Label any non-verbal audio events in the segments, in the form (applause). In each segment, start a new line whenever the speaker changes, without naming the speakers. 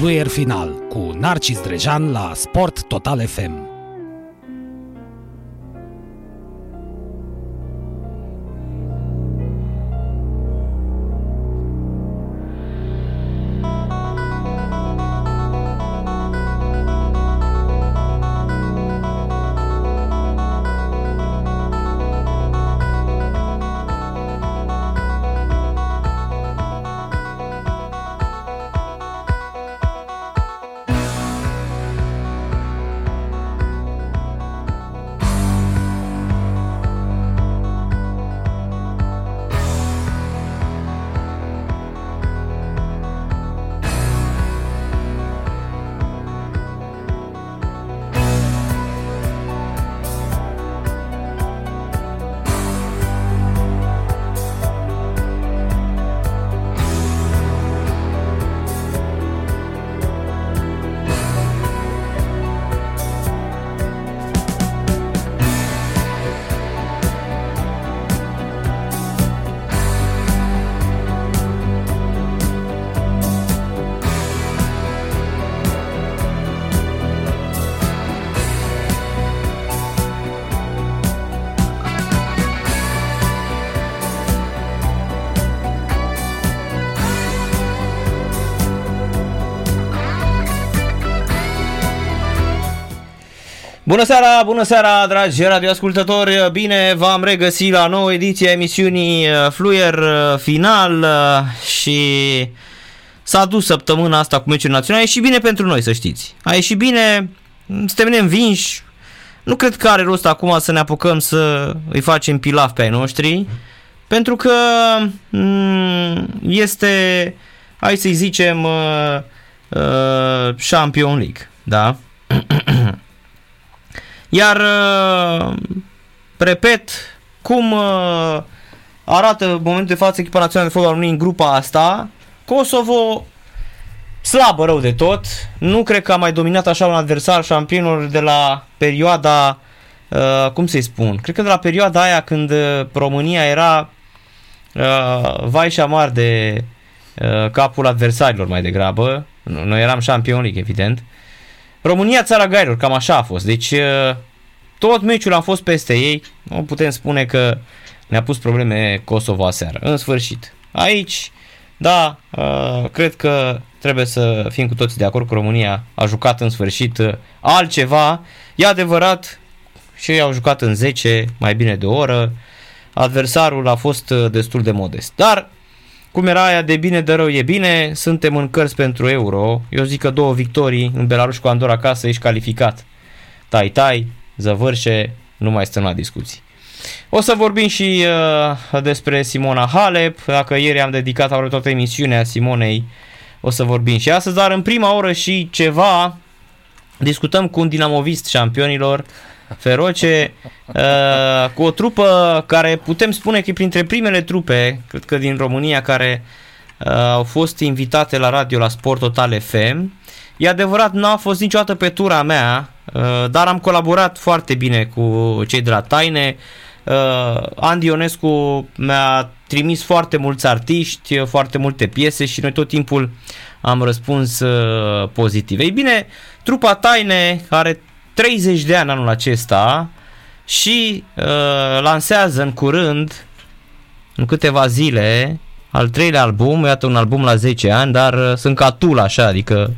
Fluier Final cu Narcis Drejan la Sport Total FM.
Bună seara, bună seara, dragi radioascultători! Bine v-am regăsit la nouă ediție a emisiunii uh, Fluier uh, Final uh, și s-a dus săptămâna asta cu meciul național. A ieșit bine pentru noi, să știți. A ieșit bine, suntem neînvinși. Nu cred că are rost acum să ne apucăm să îi facem pilaf pe ai noștri, pentru că mm, este, hai să-i zicem, Champion League, da? (clears throat) Iar, uh, repet, cum uh, arată în momentul de față echipa națională de fotbal în grupa asta, Kosovo slabă rău de tot. Nu cred că a mai dominat așa un adversar șampionul de la perioada, uh, cum să-i spun, cred că de la perioada aia când România era uh, vai și amar de uh, capul adversarilor mai degrabă. Noi eram șampion evident. Uh, România, țara gairilor, cam așa a fost. Deci uh, tot meciul a fost peste ei. Nu putem spune că ne-a pus probleme Kosovo aseară. În sfârșit. Aici, da, uh, cred că trebuie să fim cu toții de acord că România a jucat în sfârșit uh, altceva. E adevărat și ei au jucat în 10, mai bine de o oră. Adversarul a fost destul de modest. Dar cum era aia de bine de rău e bine, suntem în cărți pentru euro. Eu zic că două victorii în Belarus cu Andorra acasă ești calificat. Tai tai, zăvârșe, nu mai stăm la discuții. O să vorbim și uh, despre Simona Halep, dacă ieri am dedicat aproape toată emisiunea Simonei, o să vorbim și astăzi, dar în prima oră și ceva discutăm cu un dinamovist șampionilor, feroce, uh, cu o trupă care putem spune că e printre primele trupe, cred că din România, care uh, au fost invitate la radio la Sport Total FM. E adevărat, nu a fost niciodată pe tura mea, uh, dar am colaborat foarte bine cu cei de la Taine. Uh, Andy Ionescu mi-a trimis foarte mulți artiști, foarte multe piese și noi tot timpul am răspuns uh, pozitiv. Ei bine, trupa Taine are 30 de ani anul acesta și uh, lansează în curând, în câteva zile, al treilea album, iată un album la 10 ani, dar uh, sunt ca tul așa, adică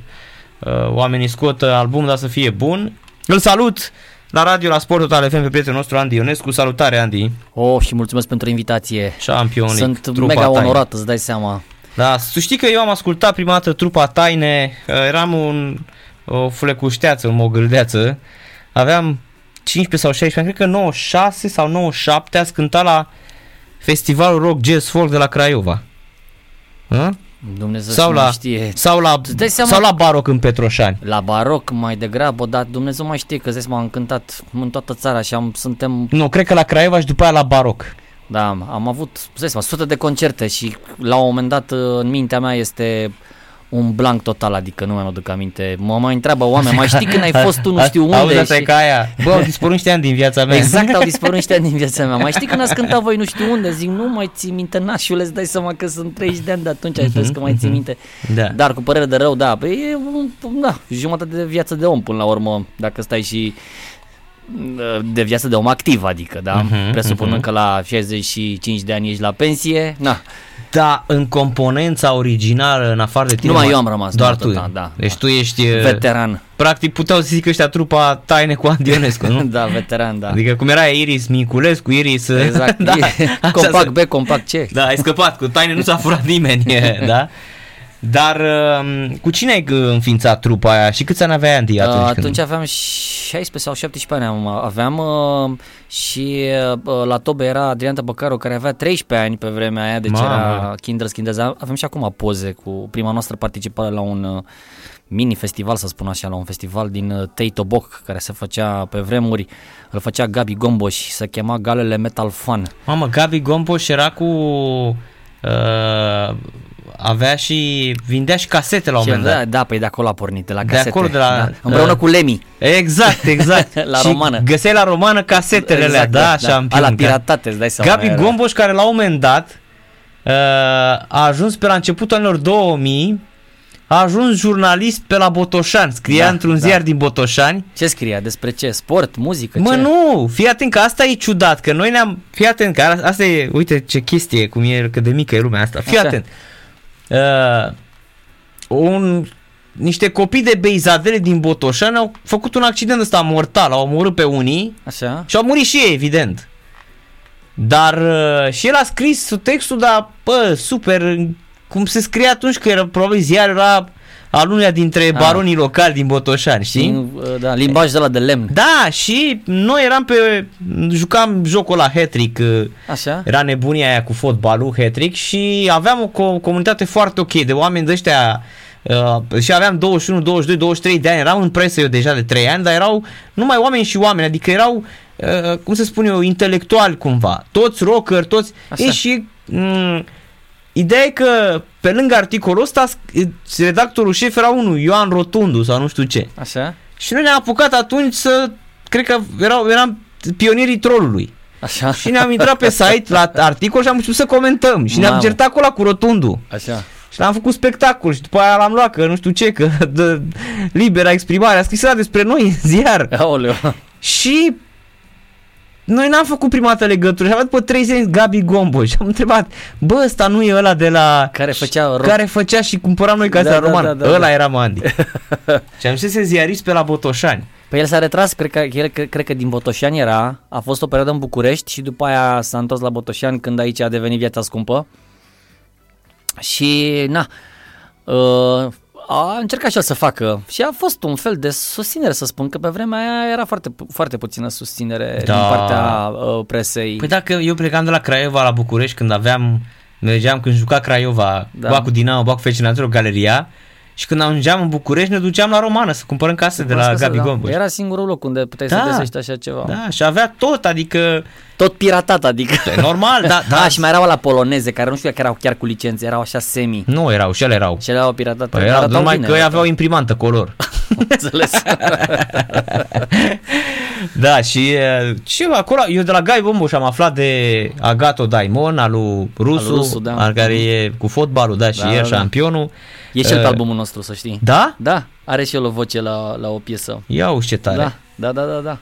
uh, oamenii scot album, dar să fie bun. Îl salut la radio, la Sport Total FM pe prietenul nostru Andy Ionescu. Salutare, Andy!
Oh, și mulțumesc pentru invitație.
Championic,
Sunt mega onorat, îți dai seama.
Da, să știi că eu am ascultat prima dată trupa Taine, uh, eram un o flecușteață, o mogâldeață. Aveam 15 sau 16 ani, cred că 96 sau 97 a cântat la festivalul rock jazz folk de la Craiova.
Hă? Dumnezeu
sau la,
știe.
Sau la, seama, sau la baroc în Petroșani.
La baroc mai degrabă, dar Dumnezeu mai știe că zis m-am cântat în toată țara și am, suntem...
Nu, cred că la Craiova și după aia la baroc.
Da, am avut, zis sute de concerte și la un moment dat în mintea mea este un blank total, adică nu mi-am aduc aminte. Mă mai întreabă oameni, mai știi când ai (laughs) fost tu nu știu unde?
Auzi, asta e
Și-
ca aia. Bă, au dispărut niște ani din viața mea.
Exact, au (laughs) dispărut niște ani din viața mea. Mai știi când ați cântat voi nu știu unde? Zic, nu mai ții minte, nașule, îți dai seama că sunt 30 de ani de atunci, ai spus că mai ții minte.
Da.
Dar cu părere de rău, da, păi e un, da, jumătate de viață de om până la urmă, dacă stai și de viață de om activ, adică, da?
Mhm,
Presupunând
mhm.
că la 65 de ani ești la pensie, na,
Da, în componența originală, în afară de tine...
Numai
mai-
eu am rămas,
Doar
numai
tu.
tot, da, da.
Deci tu ești... uh,
veteran.
Practic puteau să zic ăștia trupa taine cu Andy Ionescu, nu? (laughs)
da, veteran, da.
Adică cum era Iris Miculescu, Iris...
Exact, (laughs)
da, așa (laughs)
compact
se-
B, compact C.
Da, ai scăpat, cu taine nu s-a furat nimeni, da? Dar um, cu cine ai uh, înființat trupa aia și câți ani aveai Andy atunci?
Uh,
când-
atunci aveam 16 sau 17 ani am- aveam uh, și uh, la Tobe era Adrian Tăbăcaru care avea 13 ani pe vremea aia, deci
Mamă.
era kinder schindez. Avem și acum poze cu prima noastră participare la un uh, mini festival, să spun așa, la un festival din uh, Teitoboc care se făcea pe vremuri, îl făcea Gabi Gomboș și se chema Galele Metal Fun.
Mamă, Gabi Gompoș era cu... Uh, avea și... Vindea și casete la un
Și
moment dat.
da, da, păi de acolo a pornit, de la
De
casete.
acolo, de la-
da. Împreună
uh,
cu Lemi.
Exact, exact. (laughs)
La
și
romană.
Găseai la romană casetele alea, da, șampion.
La piratate, îți dai seama.
Gabi
era-
Gomboș, care la un moment dat uh, a ajuns pe la începutul anilor 2000, a ajuns jurnalist pe la Botoșani, scria
Da,
într-un
da.
ziar din Botoșani.
Ce scria? Despre ce? Sport? Muzică?
Mă,
ce?
nu, fii atent că asta e ciudat, că noi ne-am, fii atent că asta e, uite ce chestie, cum e, că de mică e lumea asta, fii
Așa.
atent. Uh, un, niște copii de beizadele din Botoșani au făcut un accident ăsta mortal, au omorât pe unii
Așa?
și au murit și ei, evident. Dar uh, și el a scris textul, dar, bă, super, cum se scrie atunci că era, probabil ziar era al unuia dintre
Ah.
baronii locali din Botoșani, știi?
Din, uh, da, limbaj de la de lemn.
Da, și noi eram pe, jucam jocul la Hattrick, uh,
Așa?
era nebunia aia cu fotbalul, Hattrick și aveam o co- comunitate foarte ok de oameni de ăștia Uh, și aveam 21, 22, 23 de ani, eram în presă eu deja de 3 ani, dar erau numai oameni și oameni, adică erau, uh, cum să spun eu, intelectuali cumva, toți rocker, toți,
Așa.
e și m- ideea e că pe lângă articolul ăsta sc- redactorul șef era unul, Ioan Rotundu sau nu știu ce.
Așa?
Și noi ne-am apucat atunci să, cred că erau, eram pionierii trolului.
Așa?
Și ne-am intrat pe site la articol și am început să comentăm. Și ne-am
Mamă.
certat acolo cu rotundu.
Așa?
Și l-am făcut spectacol și după aia l-am luat că nu știu ce, că (laughs) de, libera exprimare. A scris era despre noi în ziar.
Aoleu.
Și noi n-am făcut prima dată legătură și am după 3 ani Gabi Gombo și am întrebat, bă, ăsta nu e ăla de la...
Care făcea ro-
care făcea și cumpăram noi casele
Da,
la
da,
roman.
da, da,
ăla
da.
era Mandy. (laughs) și am zis să ziarist pe la Botoșani.
Păi el s-a retras, cred că, el, cred, cred că din Botoșani era, a fost o perioadă în București și după aia s-a întors la Botoșani când aici a devenit viața scumpă. Și, na, uh, a încercat și el să facă și a fost un fel de susținere, să spun, că pe vremea aia era foarte, pu- foarte puțină susținere
Da.
din partea uh, presei.
Păi dacă eu plecam de la Craiova la București când aveam, mergeam când juca Craiova,
Da.
da. ba cu Dinamo, ba cu FC Natură, Galeria și când ajungeam în București ne duceam la Romană să cumpărăm case de la
Cumpărați
Gabi
casă,
Gomboș.
Era singurul loc unde puteai
Da.
să găsești așa ceva.
Da, și avea tot, adică
Tot piratat, adică.
e normal, da,
Da, (laughs)
da.
și mai erau la poloneze, care nu știu dacă erau chiar cu licențe, erau așa semi.
Nu erau, și ele erau.
Și erau piratate.
Păi erau,
arătau
numai
bine,
că ei
arătau.
aveau imprimantă color. (laughs)
Înțeles. (laughs)
da, și e, ce acolo, eu de la Gai Bomboș am aflat de Agato Daimon, al lui Rusu,
Al Rusu, da.
al care e cu fotbalul, da, și
Da,
e
da, da.
șampionul.
E și el pe
Uh,
albumul nostru, să știi.
Da?
Da, are și el o voce la, la o piesă.
Ia uși ce tare.
Da, da, da, da, da.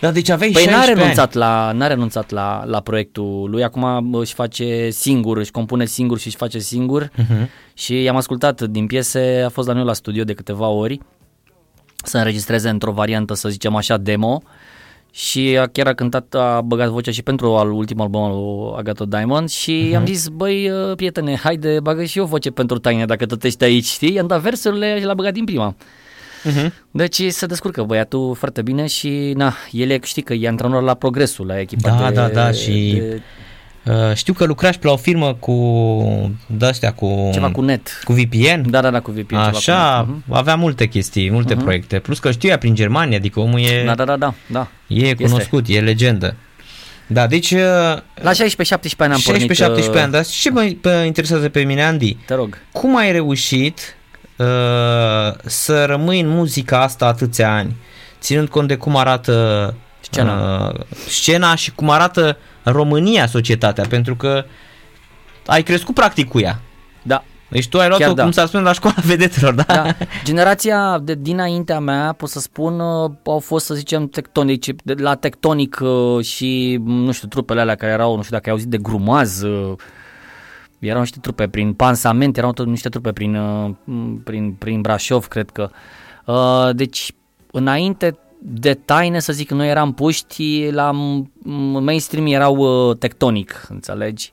Da, deci aveai
Păi n-a
16
renunțat, la, n-a renunțat la, la proiectul lui, acum își face singur, își compune singur și își face singur
ani. Mhm.
și i-am ascultat din piese, a fost la noi la studio de câteva ori să înregistreze într-o variantă, să zicem așa, demo și a, chiar a cântat, a băgat vocea și pentru al ultimul album al lui Agato Diamond și i-am zis, băi, uh, prietene, haide, bagă și eu voce pentru taine dacă tot ești aici, știi? I-am dat versurile și l-a băgat din prima.
Mhm.
Deci se descurcă băiatul foarte bine și na, el e, știi că e antrenor la progresul, la echipa
Da,
de,
da, da, și-
de,
Uh, știu că lucrați pe la o firmă cu de-astea cu
ceva cu net.
cu VPN.
Da, da, da, cu VPN.
Așa,
ceva cu net. Mhm.
avea multe chestii, multe
Mhm.
proiecte. Plus că știu ea prin Germania, adică omul e,
Da, da, da, da, da.
e cunoscut, e legendă. Da, deci uh,
La 16-17 ani am pornit.
16-17
uh,
ani, dar ce mă mă interesează pe mine, Andy?
Te rog.
Cum ai reușit uh, să rămâi în muzica asta atâția ani, ținând cont de cum arată
Scena.
uh, scena și cum arată România, societatea, pentru că ai crescut practic cu ea.
Da.
Deci tu ai luat-o,
Chiar da.
cum s-ar spune, la școala (laughs) vedetelor, da?
Da. Generația de dinaintea mea, pot să spun, uh, au fost, să zicem, tectonici, de la tectonic uh, și, nu știu, trupele alea care erau, nu știu dacă ai auzit de grumaz, uh, erau niște trupe prin pansament, erau tot niște trupe prin, uh, prin, prin Brașov, cred că. Uh, Deci, înainte de taine, să zic, noi eram puști, la m- mainstream erau uh, tectonic, înțelegi?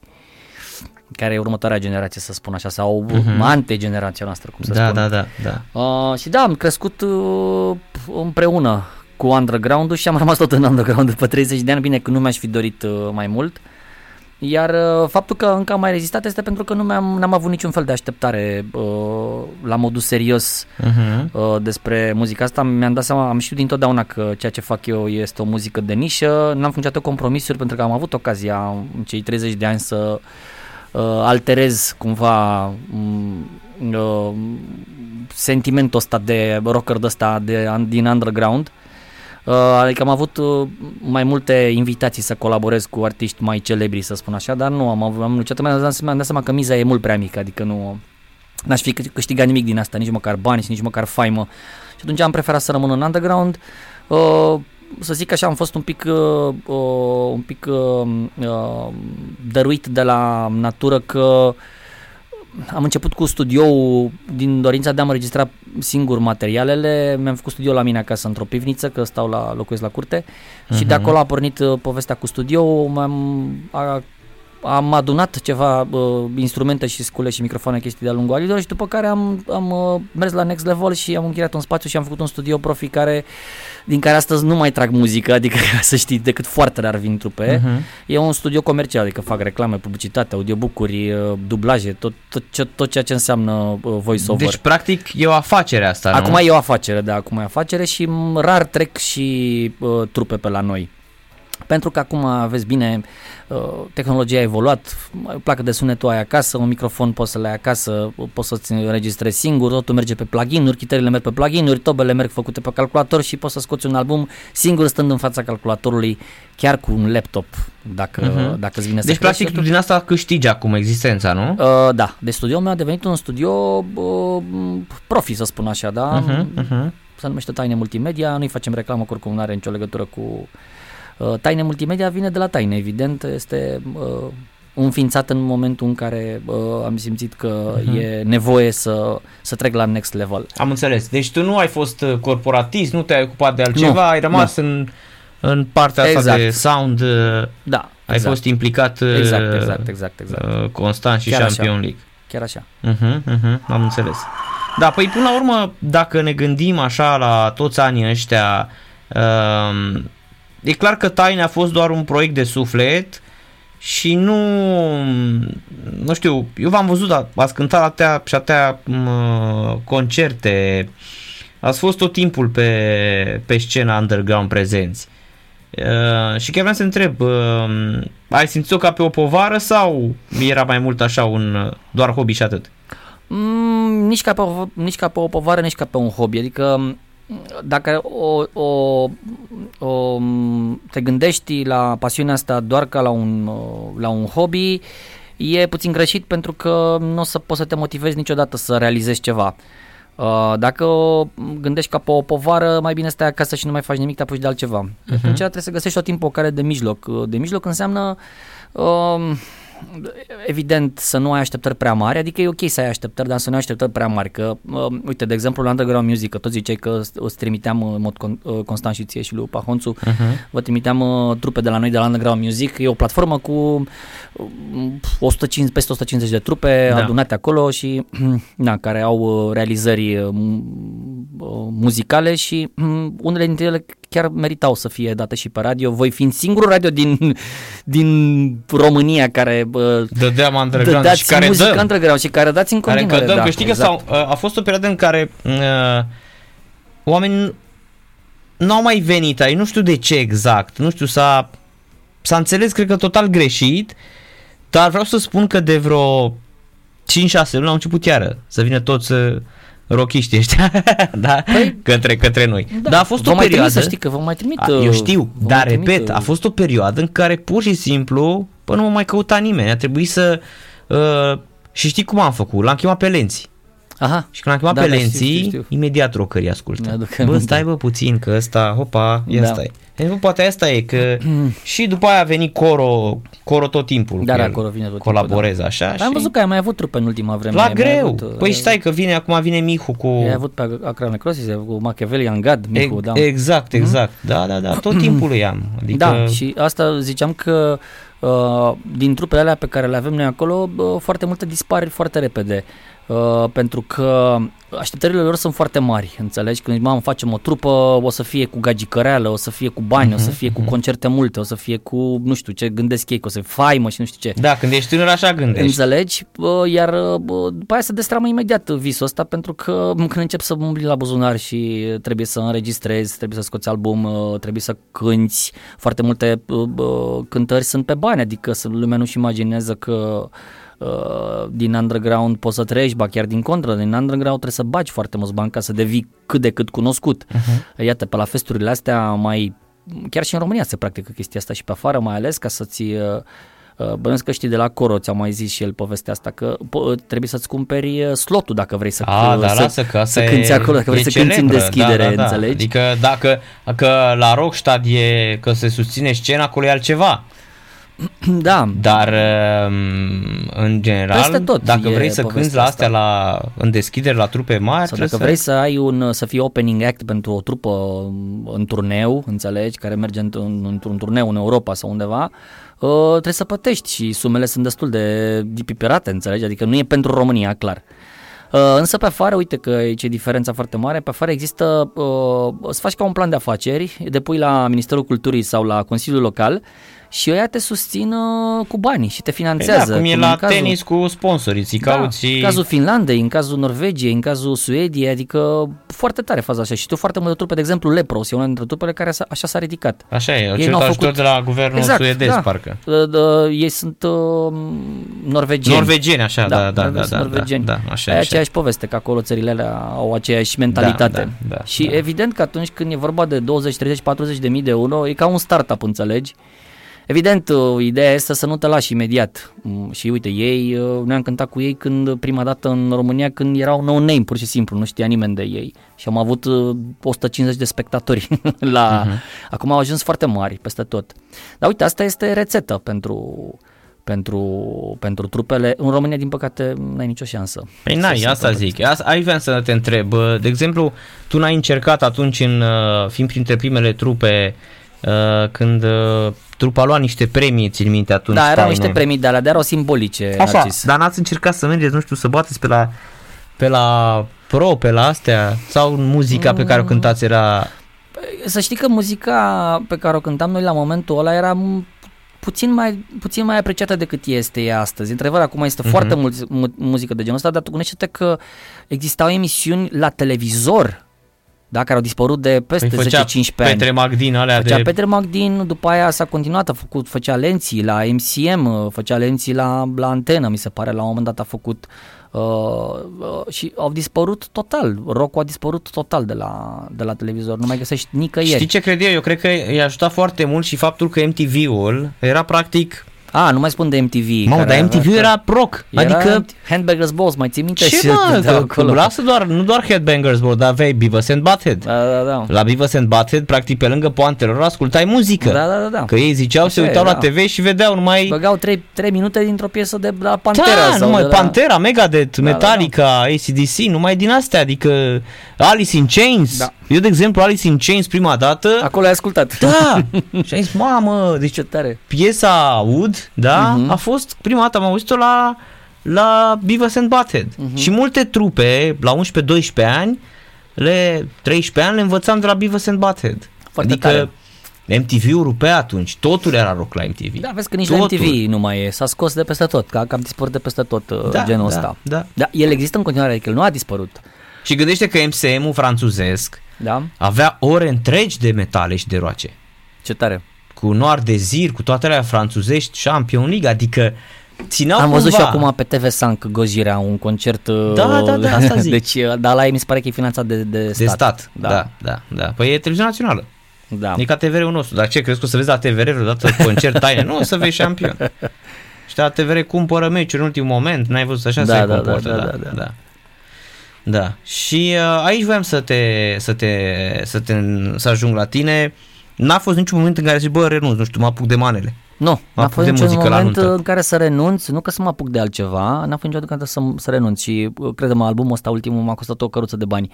Care e următoarea generație, să spun așa, sau uh-huh. antegenerația noastră, cum să
da,
spun.
da, da, da.
Uh, și da, am crescut uh, împreună cu underground-ul și am rămas tot în underground după 30 de ani, bine că nu mi-aș fi dorit uh, mai mult. Iar uh, faptul că încă am mai rezistat este pentru că nu mi-am, n-am avut niciun fel de așteptare uh, la modul serios
Uh-huh.
uh, despre muzica asta. Mi-am dat seama, am știut dintotdeauna că ceea ce fac eu este o muzică de nișă. N-am făcut niciodată compromisuri pentru că am avut ocazia în cei 30 de ani să uh, alterez cumva um, uh, sentimentul ăsta de rocker de ăsta de, din underground. Uh, adică am avut uh, mai multe invitații să colaborez cu artiști mai celebri, să spun așa, dar nu am avut, am niciodată mi-am dat, mi-am dat seama că miza e mult prea mică, adică nu n-aș fi câ- câștigat nimic din asta, nici măcar bani și nici măcar faimă. Și atunci am preferat să rămân în underground. Uh, să zic așa, am fost un pic, uh, uh, un pic uh, uh, dăruit de la natură că am început cu studioul din dorința de a mă registra singur materialele. Mi-am făcut studio la mine acasă într-o pivniță, că stau la locuiesc la curte. Uh-huh. Și de acolo a pornit uh, povestea cu studio. M-am, a, am adunat ceva uh, instrumente și scule și microfoane, chestii de-a lungul anilor și după care am, am uh, mers la next level și am închiriat un spațiu și am făcut un studio profi care, din care astăzi nu mai trag muzică, adică ca (laughs) să știi, decât foarte rar vin trupe.
Mhm.
E un studio comercial, adică fac reclame, publicitate, audiobook-uri, uh, dublaje, tot, tot, ce, tot ceea ce înseamnă uh, voice-over.
Deci, practic, e o afacere asta, nu?
Acum e o afacere, da, acum e o afacere și m, rar trec și uh, trupe pe la noi. Pentru că acum, vezi bine, uh, tehnologia a evoluat, placă de sunetul ai acasă, un microfon poți să le ai acasă, poți să-ți înregistrezi singur, totul merge pe plugin-uri, chitările merg pe plugin-uri, tobele merg făcute pe calculator și poți să scoți un album singur stând în fața calculatorului, chiar cu un laptop, dacă,
Mhm.
dacă îți vine să
Deci,
crezi.
practic, tu din asta câștigi acum existența, nu?
Uh, da, deci studioul meu a devenit un studio uh, profi, să spun așa, da?
Uh-huh, uh-huh.
se numește Taine Multimedia, nu-i facem reclamă, că oricum nu are nicio legătură cu... Uh, Taine Multimedia vine de la Taine, evident, este uh, înființat în momentul în care uh, am simțit că
Mhm.
e nevoie să, să trec la next level.
Am înțeles. Deci tu nu ai fost uh, corporatist, nu te-ai ocupat de altceva,
Nu,
ai rămas în, în partea asta
Exact.
de sound, uh,
Da,
ai
exact.
fost implicat uh,
Exact, exact, exact, exact.
uh, constant și
Chiar așa.
Champion League.
Chiar așa.
Uh-huh, uh-huh, am înțeles. Da, păi până la urmă, dacă ne gândim așa la toți anii ăștia, uh, e clar că Taine a fost doar un proiect de suflet și nu, nu știu, eu v-am văzut, a- ați cântat la atâtea și atâtea mă, concerte, ați fost tot timpul pe, pe scena underground prezenți. Uh, și chiar vreau să întreb, uh, ai simțit-o ca pe o povară sau era mai mult așa un uh, doar hobby și atât?
Mm, nici, ca pe o, nici ca pe o povară, nici ca pe un hobby. Adică m, dacă o, o, o, m, te gândești la pasiunea asta doar ca la un, uh, la un hobby, e puțin greșit pentru că nu o să poți să te motivezi niciodată să realizezi ceva. Uh, Dacă o gândești ca pe o povară, mai bine stai acasă și nu mai faci nimic, te apuci de altceva. Uh-huh. Atunci trebuie să găsești tot timpul o care de mijloc. Uh, De mijloc înseamnă um, evident să nu ai așteptări prea mari, adică e ok să ai așteptări, dar să nu ai așteptări prea mari, că uh, uite, de exemplu la Underground Music, că tot ziceai că îți trimiteam în mod con- uh, constant și ție și lui Pahonțu,
Uh-huh.
vă trimiteam uh, trupe de la noi de la Underground Music, e o platformă cu uh, 150, peste 150 de trupe
Da.
da. adunate acolo și (clears throat) na, care au uh, realizări uh, mu- uh, muzicale și mm, (clears throat) unele dintre ele chiar meritau să fie date și pe radio, voi fiind singurul radio din, din România care uh,
Dădeam underground
dați
și care
muzică
dăm.
underground și care dați în
Care
continuare.
încă dăm,
da,
că știi
exact.
că s-au, a fost o perioadă în care uh, oamenii n-au mai venit aici, nu știu de ce exact, nu știu, s-a, s-a înțeles, cred că total greșit, dar vreau să spun că de vreo 5-6 luni au început iară să vină toți uh, rochiștii ăștia, (laughs) da,
Păi-
către, către noi. Da, Dar a fost
vă
o
mai
perioadă...
trimit, să știi că vă mai trimit.
A,
uh,
eu știu,
vă
dar
mai trimit,
repet,
uh,
a fost o perioadă în care pur și simplu, până nu mă mai căuta nimeni, a trebuit să... Uh, și știi cum am făcut? L-am chemat pe Lenții.
Aha.
Și când am chemat
Da,
pe
da, știu,
Lenții,
știu, știu.
imediat rocării ascultă.
Mi-aduc
Bă,
aminte.
stai bă puțin, că ăsta, hopa, ia
Da.
stai. Deci, bă, poate asta e, că (clears throat) și după aia a venit Coro, Coro tot timpul.
Da,
cu
da,
el.
Coro vine tot
Colaborez așa
Dar am
și...
văzut că ai mai avut trupe în ultima vreme.
La
ai mai
greu.
Avut, uh,
păi stai că vine, acum vine Mihu cu...
Ai avut pe Acra Necrosis, ai avut cu Machiavelli, Gad, Micu,
E-
da.
Exact, exact. Da, da, da. Tot (clears throat) timpul îi am. Adică...
Da, și asta ziceam că uh, din trupele alea pe care le avem noi acolo, uh, foarte multe dispar foarte repede. Uh, pentru că așteptările lor sunt foarte mari, înțelegi? Când zici, mamă, facem o trupă, o să fie cu gagicăreală, o să fie cu bani, o să fie cu concerte multe, o să fie cu, nu știu ce, gândesc ei, că o să fie faimă și nu știu ce.
Da, când ești tânăr așa gândești.
Înțelegi? Bă, Iar bă, după aia se destramă imediat visul ăsta pentru că când încep să umbli la buzunar și trebuie să înregistrezi, trebuie să scoți album, uh, trebuie să cânti, foarte multe uh, bă, cântări sunt pe bani, adică să lumea nu-și imaginează că uh, din underground poți să trăiești, ba chiar din contră, din underground trebuie să bagi foarte mulți bani ca să devii cât de cât cunoscut. Uh-huh. Iată, pe la festurile astea mai, chiar și în România se practică chestia asta și pe afară mai ales ca să-ți uh, Uh, Bănuiesc că știi de la Coro, ți-a mai zis și el povestea asta, că po- trebuie să-ți cumperi uh, slotul dacă vrei să,
A, dar
să,
lasă că asta
să
e,
cânti acolo, dacă vrei
e
să cânti în
celebră,
deschidere,
da, da, da.
înțelegi?
Adică dacă că la Rockstad e că se susține scena, acolo e altceva. (clears throat)
Da,
Dar um, în general,
Peste tot
dacă
e
vrei să cânti
povestea
la astea la, în deschidere la trupe mari,
sau
trebuie
dacă vrei să ai un, să fii opening act pentru o trupă um, în turneu, înțelegi, care merge într-un, într-un turneu în Europa sau undeva, uh, trebuie să plătești și sumele sunt destul de dipiperate, înțelegi, adică nu e pentru România, clar. Uh, însă pe afară, uite că aici e diferența foarte mare, pe afară există, uh, să faci ca un plan de afaceri, depui la Ministerul Culturii sau la Consiliul Local și ăia te susțin uh, cu banii și te
Păi
finanțează.
da, cum e
Cum
la
în cazul-
tenis cu sponsorii, ți cauți
da, în cazul Finlandei, în cazul Norvegiei, în cazul Suediei, adică foarte tare faza așa. Și știu foarte multe trupe, de exemplu Lepros, e una dintre trupele care s-a- așa s-a ridicat.
Așa e, au
Ei
cerut
n-au
ajutor
făcut-
de la guvernul
Exact,
suedez,
da.
parcă.
Uh, uh, ei sunt uh, norvegieni.
Norvegieni, așa, da, da, da,
sunt
da, da,
norvegieni.
da, așa,
e
așa.
aceeași poveste, că acolo țările alea au aceeași mentalitate.
Da, da, da,
și
da.
evident că atunci când e vorba de 20, 30, 40 de mii de euro, e ca un startup, înțelegi? Evident, uh, ideea este să nu te lași imediat. Mm, Și uite, ei, uh, ne-am cântat cu ei când prima dată în România, când erau no-name, pur și simplu, nu știa nimeni de ei. Și am avut uh, 150 de spectatori. (laughs) la...
Mhm.
Acum au ajuns foarte mari peste tot. Dar uite, asta este rețetă pentru, pentru, pentru trupele. În România, din păcate, n-ai nicio șansă.
Păi
Să
n-ai,
se
asta
întâmple.
zic. Asta, ai vreau să te întreb. uh, De exemplu, tu n-ai încercat atunci, în, uh, fiind printre primele trupe, uh, când uh, trupa a luat niște premii, țin minte atunci.
Da, erau
faine.
niște premii de alea, dar erau simbolice,
Așa,
Narcis.
dar n-ați încercat să mergeți, nu știu, să bateți pe la, pe la pro, pe la astea? Sau muzica pe
Mm.
care o cântați era...
Să știi că muzica pe care o cântam noi la momentul ăla era m- puțin mai, puțin mai apreciată decât este ea astăzi. Într-adevăr, acum este
Mhm.
foarte mult mu- muzică de genul ăsta, dar tu gândește-te că existau emisiuni la televizor da, care au dispărut de peste
Păi făcea
10-15 ani.
Petre Magdin, alea
Făcea
de...
Petre Magdin, după aia s-a continuat, a făcut, făcea lenții la MCM, făcea lenții la, la antenă, mi se pare, la un moment dat a făcut uh, uh, și au dispărut total, rock a dispărut total de la, de la televizor, nu mai găsești nicăieri.
Știi ce cred eu? Eu cred că i-a ajutat foarte mult și faptul că MTV-ul era practic...
A, nu mai spun de MTV.
Mamă,
care
dar MTV
avea-
era rock.
era
adică...
Handbaggers Balls, mai ții minte?
Ce
Și
mă,
dădeau
că, că lasă doar, nu doar Headbangers, bro, dar aveai Beavis and Butthead.
Da, da, da.
La Beavis and Butthead, practic pe lângă poantelor, ascultai muzică.
Da, da, da, da.
Că ei ziceau, se
Așa e,
uitau la
da.
TV și vedeau numai...
Băgau 3, 3 minute dintr-o piesă de la Pantera.
da,
sau
numai
de la...
Pantera, Megadeth,
da,
Metallica, ACDC, numai din astea, adică Alice in Chains.
Da.
Eu, de exemplu, Alice in Chains prima dată,
Acolo ai ascultat.
da, (laughs) și am zis, mamă, deci
Ce tare.
piesa Wood, da,
Mhm.
a fost, prima dată am auzit-o la, la Beavis and Butthead.
Mhm.
Și multe trupe, la 11-12 ani, le 13 ani, le învățam de la Beavis and Butthead.
Foarte
adică
tare.
MTV-ul rupea atunci, totul era rock la MTV.
Da, vezi că nici
Totul.
la MTV nu mai e. S-a scos de peste tot, că a cam dispărut de peste tot uh,
Da,
genul
da,
ăsta.
da.
Da, el există în continuare, adică el nu a dispărut.
Și gândește că MCM-ul franțuzesc
Da?
avea ore întregi de metale și de roace.
Ce tare.
Cu Noir Dezir, cu toate alea franțuzești, Champion League, adică țineau
Am văzut
cumva.
și acum pe TV Sank Gojirea, un concert.
Da, da, da, asta zic. (laughs)
Deci, dar la ei mi se pare că e finanțat de, de stat.
De stat, da. da, da, da. Păi e televiziunea națională.
da.
E ca TVR-ul nostru. Dar ce, crezi că o să vezi la TVR vreodată concert taine? Nu, o să vezi șampion. (laughs) Și la TVR cumpără meciuri în ultimul moment, n-ai văzut așa
Da,
se
da,
comportă.
da,
Da,
da,
da,
da.
Da. Da. Și uh, aici voiam să te, să te, să te, să ajung la tine. N-a fost niciun moment în care zici, bă, renunț, nu știu, mă apuc de manele.
Nu, n-a
apuc
fost
de
niciun
muzică la
moment
nuntă.
în care să renunț, nu că să mă apuc de altceva, n-a fost niciodată să, să renunț și uh, credem albumul ăsta ultimul m-a costat o căruță de bani.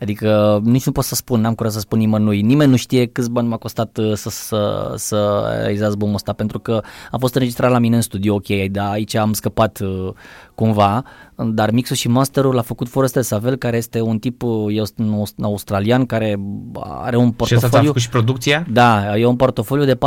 Adică nici nu pot să spun, n-am curaj să spun nimănui. Nimeni nu știe câți bani m-a costat uh, să, să, să realizez albumul ăsta pentru că a fost înregistrat la mine în studio, ok, dar aici am scăpat uh, cumva, dar mixul și masterul l-a făcut Forrester Savel, care este un tip uh, e un australian care are un
Și asta ți-a
portofoliu.
făcut și producția?
Da, e un portofoliu de 4-500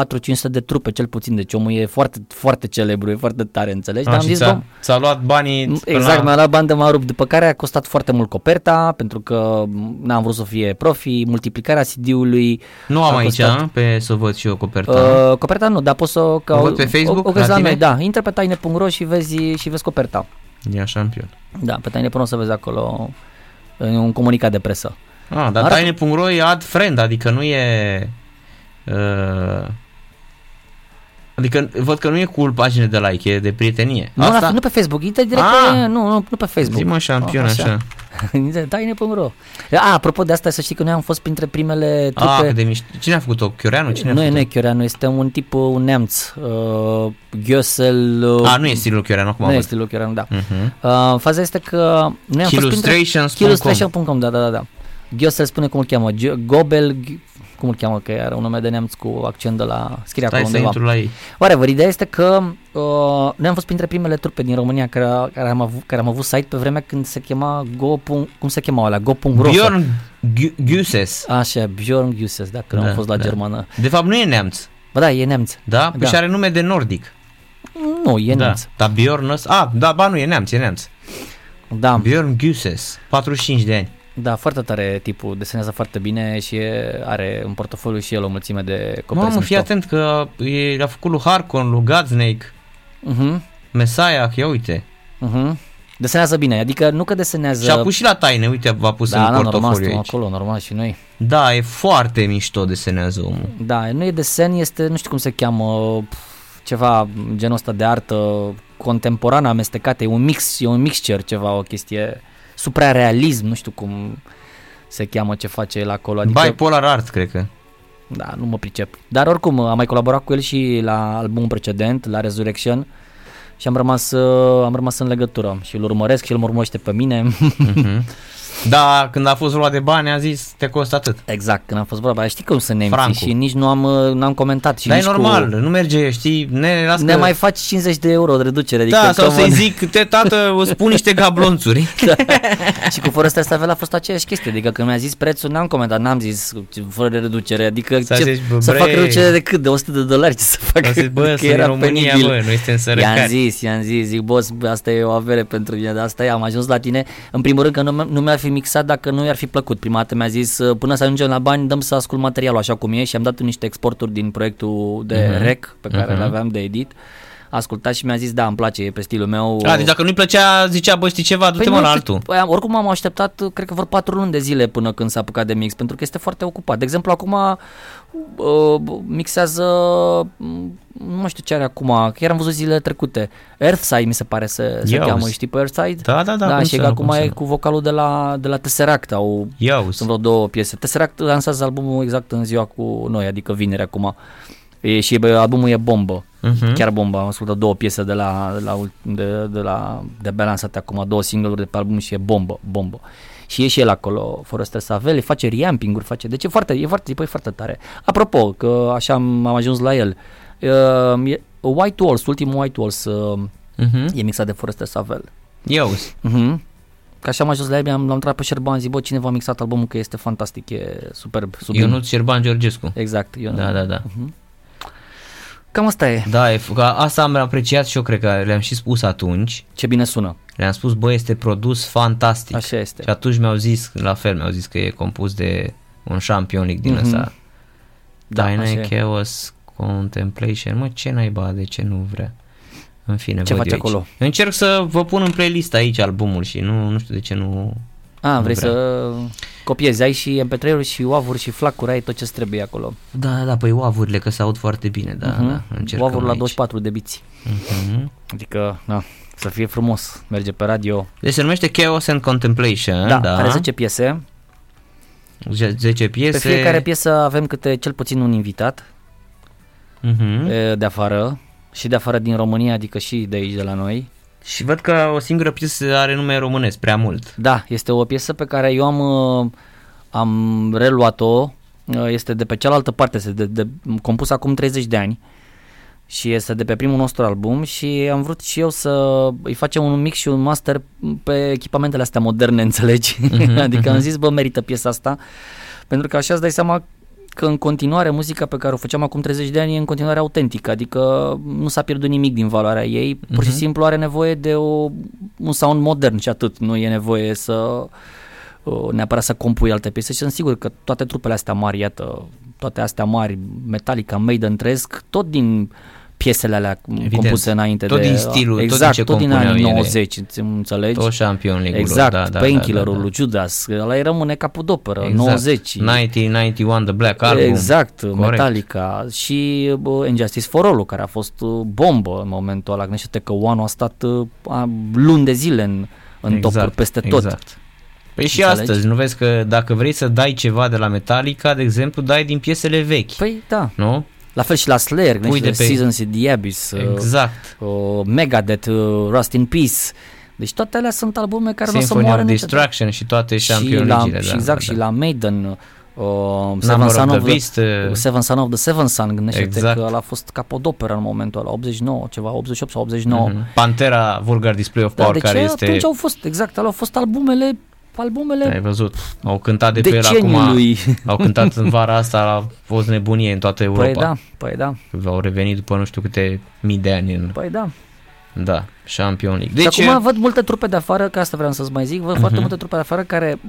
de trupe, cel puțin, deci omul e foarte, foarte celebru, e foarte tare, înțelegi?
A,
Dar am
și
zis,
ți-a,
bă,
ți-a luat banii până
exact,
la...
mi-a luat bani de m-a rupt, după care a costat foarte mult coperta, pentru că n-am vrut să fie profi, multiplicarea CD-ului.
Nu am
a
aici,
costat-
a, pe să văd și eu coperta.
Uh, coperta nu, dar poți să... Că
O văd pe Facebook,
o, o, găsi
la
la noi,
tine?
da, intră pe taine.ro și vezi, și vezi coperta.
Ia șampion.
Da, pe taine.ro să vezi acolo uh, un comunicat de presă.
Ah, dar
Arată-
taine.ro e ad friend, adică nu e... Uh, adică văd că nu e cu pagine de like, e de prietenie.
Nu, la, nu pe Facebook, intră direct
Ah!
pe, nu, nu, nu pe Facebook.
Zi mă șampion
Ah,
așa. (laughs)
Taine.ro A, apropo de asta, să știi că noi am fost printre primele trupe...
Ah, cât de mișto. Cine a făcut-o? Chioreanu? Cine
nu
a
e, nu
făcut-o?
e Chioreanu, este un tip, uh, un neamț, uh, Gösel... Uh,
A, nu e stilul Chioreanu, acum
nu e
văd.
stilul Chioreanu, da.
Mhm.
Uh, faza este că noi am fost printre...
Illustrations.com.
Illustration.com, da, da, da, da. Gösel spune cum îl cheamă, Gio- Gobel, G- cum îl cheamă, că are un nume de neamț cu accent de la scrie acolo
Stai să
undeva.
intru la ei.
Whatever, ideea este că uh, noi am fost printre primele trupe din România care, care, am, avut, care am avut site pe vremea când se chema Go. Cum se chema alea? Go.ro
Bjorn Gu- Guses.
Așa, Bjorn Guses, dacă nu
Da,
am fost la
da.
germană.
De fapt nu e neamț.
Bă, da, e neamț.
Da? Păi
Da.
și are nume de nordic.
Nu, e
da.
neamț.
Dar Bjorn ăsta... A, da, ba nu, e neamț, e neamț.
Da,
Bjorn Guses. 45 de ani.
Da, foarte tare tipul, desenează foarte bine și e, are în portofoliu și el o mulțime de copii.
Mamă, fii atent că e, a făcut lui Harkon, lui Godsnake,
Uh-huh,
Messiah, ia uite.
uh-huh. Desenează bine, adică nu că desenează...
Și a pus și la taine, uite, v-a pus
da,
în
da, normal,
portofoliu
stăm
aici.
acolo, normal și noi.
Da, e foarte mișto desenează omul.
Da, nu e desen, este, nu știu cum se cheamă, pf, ceva genul ăsta de artă contemporană amestecată, e un mix, e un mixture ceva, o chestie suprarealism, nu știu cum se cheamă ce face el acolo. Adică,
Bipolar Art, cred că.
Da, nu mă pricep. Dar oricum, am mai colaborat cu el și la albumul precedent, la Resurrection, și am rămas, uh, am rămas în legătură și îl urmăresc și el mă urmărește pe mine.
Mhm. (laughs) Da, când a fost vorba de bani, a zis, te costă atât.
exact, când am fost vorba, știi cum sunt nemții
Francul.
și nici nu am, uh, n-am comentat. Și
Dar e
nici
normal,
Cu,
nu merge, știi, ne las
ne
că...
mai faci 50 de euro de reducere. Adică
Da, sau
come
să-i
on.
zic, te tată, îți pun (laughs) niște gablonțuri. (laughs)
și cu Forest Stavel a fost aceeași chestie, adică când mi-a zis prețul, n-am comentat, n-am zis fără reducere, adică
S-a
ce,
zis, bă,
să
bre.
fac reducere de cât? De 100 de dolari, ce să fac?
A zis, bă, (laughs)
Că
sunt în România,
penibil.
bă, noi suntem
I-am
sărăcari.
zis, i-am zis, zic, boss, bă, asta e o avere pentru mine, dar asta e, am ajuns la tine. În primul rând că nu, mi- nu mi-ar fi mixat dacă nu i-ar fi plăcut. Prima dată mi-a zis, până să ajungem la bani, dăm să ascult materialul așa cum e și am dat niște exporturi din proiectul de
Mhm.
rec pe care
Mhm.
l aveam de edit. A ascultat și mi-a zis, da, îmi place, e pe stilul meu.
A, deci dacă nu-i plăcea, zicea, bă, știi ceva, du-te
Păi
mă
nu
la
știu,
altul.
Păi, am- oricum am așteptat, cred că vor patru luni de zile până când s-a apucat de mix, pentru că este foarte ocupat. De exemplu, acum uh, mixează, mm, nu mai știu ce are acum, chiar am văzut zilele trecute. Earthside mi se pare să se
Ia
cheamă,
uzi.
știi pe Earthside?
Da, da, da,
da
cum
și
să
că
nu,
acum
cum să
e
nu.
cu vocalul de la, de la Tesseract, au,
Ia uzi.
sunt vreo două piese. Tesseract lansează albumul exact în ziua cu noi, adică vineri acum. E, și bă, albumul e bombă.
Mhm.
Chiar bomba, am ascultat două piese de la, de la, ult- de, de la de abia lansate acum, două single-uri de pe album și e bombă, bombă. Și e și el acolo, Forester Savel, face reamping-uri, face, deci e foarte, e foarte, e foarte tare. Apropo, că așa am, am ajuns la el, uh, e, White Walls, ultimul White Walls uh,
Mhm.
e mixat de Forester Savel.
Ia uzi.
Uh-huh. Că așa am ajuns la el, am, l-am întrebat pe Șerban, zic, bă, cineva a mixat albumul că este fantastic, e superb, sublim.
Ionuț Șerban Georgescu.
Exact, eu
Da, da, da.
Cam asta e.
Da, e, f- că asta am apreciat și eu cred că le-am și spus atunci.
Ce bine sună.
Le-am spus, bă, este produs fantastic.
Așa este.
Și atunci mi-au zis, la fel, mi-au zis că e compus de un Champion League din
Mhm.
ăsta.
Da, așa
Dynamic
e.
Chaos Contemplation. Mă, ce naiba, de ce nu vrea? în fine,
Ce
văd
faci
eu aici.
acolo?
Încerc să vă pun în playlist aici albumul și nu, nu știu de ce nu...
A,
Nu
vrei
vreau.
să copiezi, ai și MP3-uri și WAV-uri și flacuri, ai tot ce trebuie acolo.
Da, da, păi wav-urile, că se aud foarte bine, da,
Mhm.
da, încercăm
WAV-uri la
aici.
24 de biți.
Mhm.
Adică, na, să fie frumos, merge pe radio.
Deci se numește Chaos and Contemplation,
Da,
da,
are 10 piese.
Ze- 10
Pe
piese.
fiecare piesă avem câte cel puțin un invitat
Mhm.
e, de afară și de afară din România, adică și de aici de la noi.
Și văd că o singură piesă are nume românesc, prea mult.
Da, este o piesă pe care eu am, uh, am reluat-o, uh, este de pe cealaltă parte, este de, de, compus acum 30 de ani și este de pe primul nostru album și am vrut și eu să îi facem un mix și un master pe echipamentele astea moderne, (laughs) înțelegi? adică am zis, bă, merită piesa asta, pentru că așa îți dai seama că în continuare muzica pe care o făceam acum 30 de ani e în continuare autentică, adică nu s-a pierdut nimic din valoarea ei, pur și
Mhm.
simplu are nevoie de o, un sound modern și atât, nu e nevoie să uh, neapărat să compui alte piese și sunt sigur că toate trupele astea mari, iată, toate astea mari, Metallica, Maiden, trăiesc tot din piesele alea
Evident.
compuse înainte
Tot
de...
din stilul, tot din
exact,
ce
tot din
compuneau
anii
ele.
90, îți înțelegi?
Tot Champion League-ul
Exact,
da, da,
Painkiller-ul
da, da,
lui Judas, ăla îi rămâne capodoperă,
Exact.
90
1991, The Black Album.
Exact,
Corect.
Metallica și bă, Injustice for All, care a fost uh, bombă în momentul ăla. Gândește-te că One a stat uh, a, luni de zile în, în
Exact,
topuri peste tot.
Exact. Păi și
Înțelegi?
astăzi, nu vezi că dacă vrei să dai ceva de la Metallica, de exemplu, dai din piesele vechi,
Păi da,
nu?
La fel și la Slayer,
Pui
gândește
de
pe
pe-
Seasons in the Abyss, uh,
Exact.
uh, Megadeth, uh, Rust in Peace. Deci toate alea sunt albume care nu o să
Symphony
moară
of
niciodată.
Destruction și toate
și
Champion
la,
League-ile.
și
da,
exact,
da,
și
da.
la Maiden, uh, Seven
Number
Son
of
of
the Beast, uh,
Seven Son of the Seven Son, gândește-te
Exact.
că ăla a fost capodoperă în momentul ăla, 89, ceva, 88 sau 89.
Mhm. Pantera Vulgar Display of
Da,
Power,
de
care
ce
este...
atunci au fost, exact, alea au fost albumele, albumele
Ai văzut, au cântat de pe el acum,
deceniului.
au cântat în vara asta, a fost nebunie în toată Europa.
Păi da, păi da,
Au revenit după nu știu câte mii de ani în,
păi da.
da, Champion League.
Deci,
Deci,
și acum văd multe trupe de afară, că asta vreau să-ți mai zic, văd
Mhm.
foarte multe trupe de afară care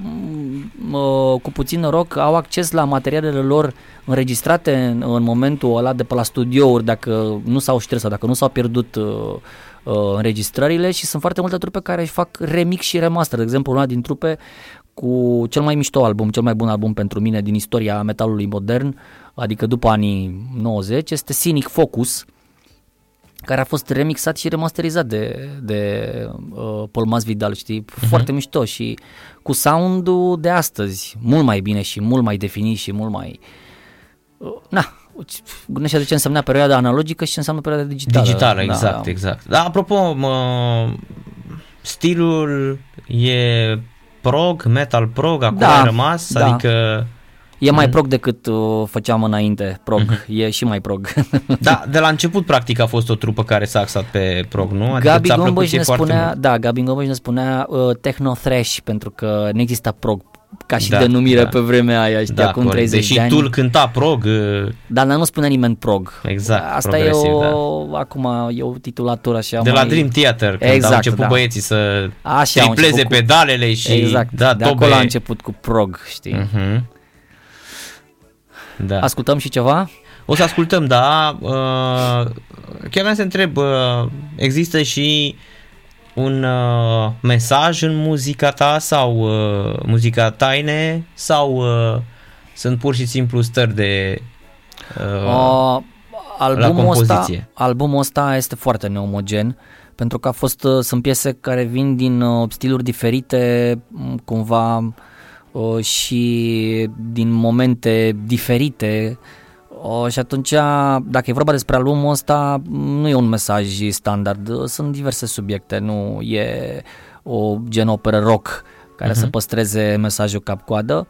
m, uh, cu puțin noroc au acces la materialele lor înregistrate în, în momentul ăla de pe la studiouri, dacă nu s-au șters sau dacă nu s-au pierdut uh, uh, înregistrările și sunt foarte multe trupe care își fac remix și remaster. De exemplu, una din trupe cu cel mai mișto album, cel mai bun album pentru mine din istoria metalului modern, adică după anii 90, este Cynic Focus, care a fost remixat și remasterizat de, de uh, Paul Masvidal, știi, uh-huh. foarte mișto și cu sound-ul de astăzi, mult mai bine și mult mai definit și mult mai... Uh, na, gândește de ce însemna perioada analogică și ce înseamnă perioada digitală.
digitală,
Da,
exact,
da.
exact. Da, apropo, mă, stilul e prog, metal prog, acum
Da,
a rămas,
da.
adică...
E mai prog decât uh, făceam înainte, prog, e și mai prog. (laughs)
Da, de la început practic a fost o trupă care s-a axat pe prog, nu? Adică
Gabi
ți-a plăcut
Gombăș
ție
ne
foarte
spunea,
mult.
da, Gabi Gombăș ne spunea uh, techno thrash pentru că nu exista prog ca și
Da,
denumire
da.
pe vremea aia, știi,
Da,
acum
corect.
30
Deși
de ani.
tu îl cânta prog, uh,
Dar nu spunea nimeni prog.
Exact,
Asta
progresiv,
e o, acum e o titulatură așa
de
mai...
la Dream Theater, când
Exact,
au început
da.
băieții să
Așa au
tripleze
început cu-
pedalele și
Exact,
da,
de
tobe.
acolo a început cu prog, știi.
Mhm. Da.
Ascultăm și ceva?
O să ascultăm, da. Uh, chiar vreau să întreb, uh, există și un uh, mesaj în muzica ta sau uh, muzica taine sau uh, sunt pur și simplu stări de uh,
Uh, albumul, ăsta,
compoziție.
albumul ăsta este foarte neomogen pentru că a fost, uh, sunt piese care vin din uh, stiluri diferite, m, cumva uh, și din momente diferite uh, și atunci, dacă e vorba despre albumul ăsta, m, nu e un mesaj standard, uh, sunt diverse subiecte, nu e o gen operă rock care să păstreze mesajul cap-coadă.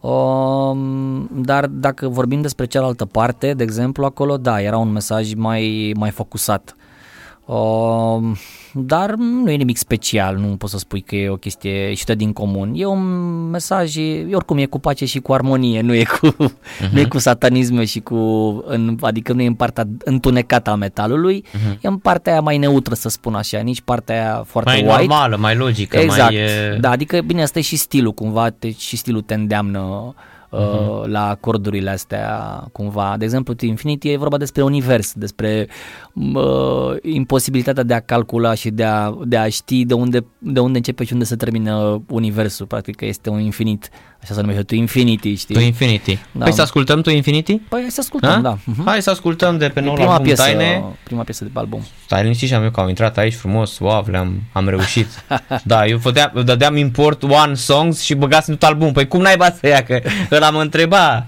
Um, dar dacă vorbim despre cealaltă parte, de exemplu, acolo, da, era un mesaj mai, mai focusat. Um, dar nu e nimic special, nu poți să spui că e o chestie ieșită din comun. E un mesaj, e, oricum e cu pace și cu armonie, nu e cu, uh-huh. (laughs) nu e cu satanisme și cu, în, adică nu e în partea întunecată a metalului, uh-huh. e în partea aia mai neutră, să spun așa, nici partea aia foarte
mai
white.
normală, mai logică,
Exact,
mai... e-
da, adică bine, asta e și stilul cumva, te, și stilul te îndeamnă uh, la acordurile astea cumva. De exemplu, Infinity e vorba despre univers, despre uh, imposibilitatea de a calcula și de a, de a ști de unde, de unde începe și unde se termină universul, practic că este un infinit, așa se numește, tu Infinity, știi?
Tu Infinity.
Da.
Păi să ascultăm Tu Infinity?
Păi hai să ascultăm,
Ha?
da. Mhm.
Hai să ascultăm de pe
E
noul
prima
album
piesă,
Taine.
prima piesă de pe album.
Stai liniștit și am eu că am intrat aici frumos, wow, le-am am reușit. da, eu fădeam, dădeam import one songs și băgasem tot album. Păi cum n-ai să ia? Că ăla mă întreba.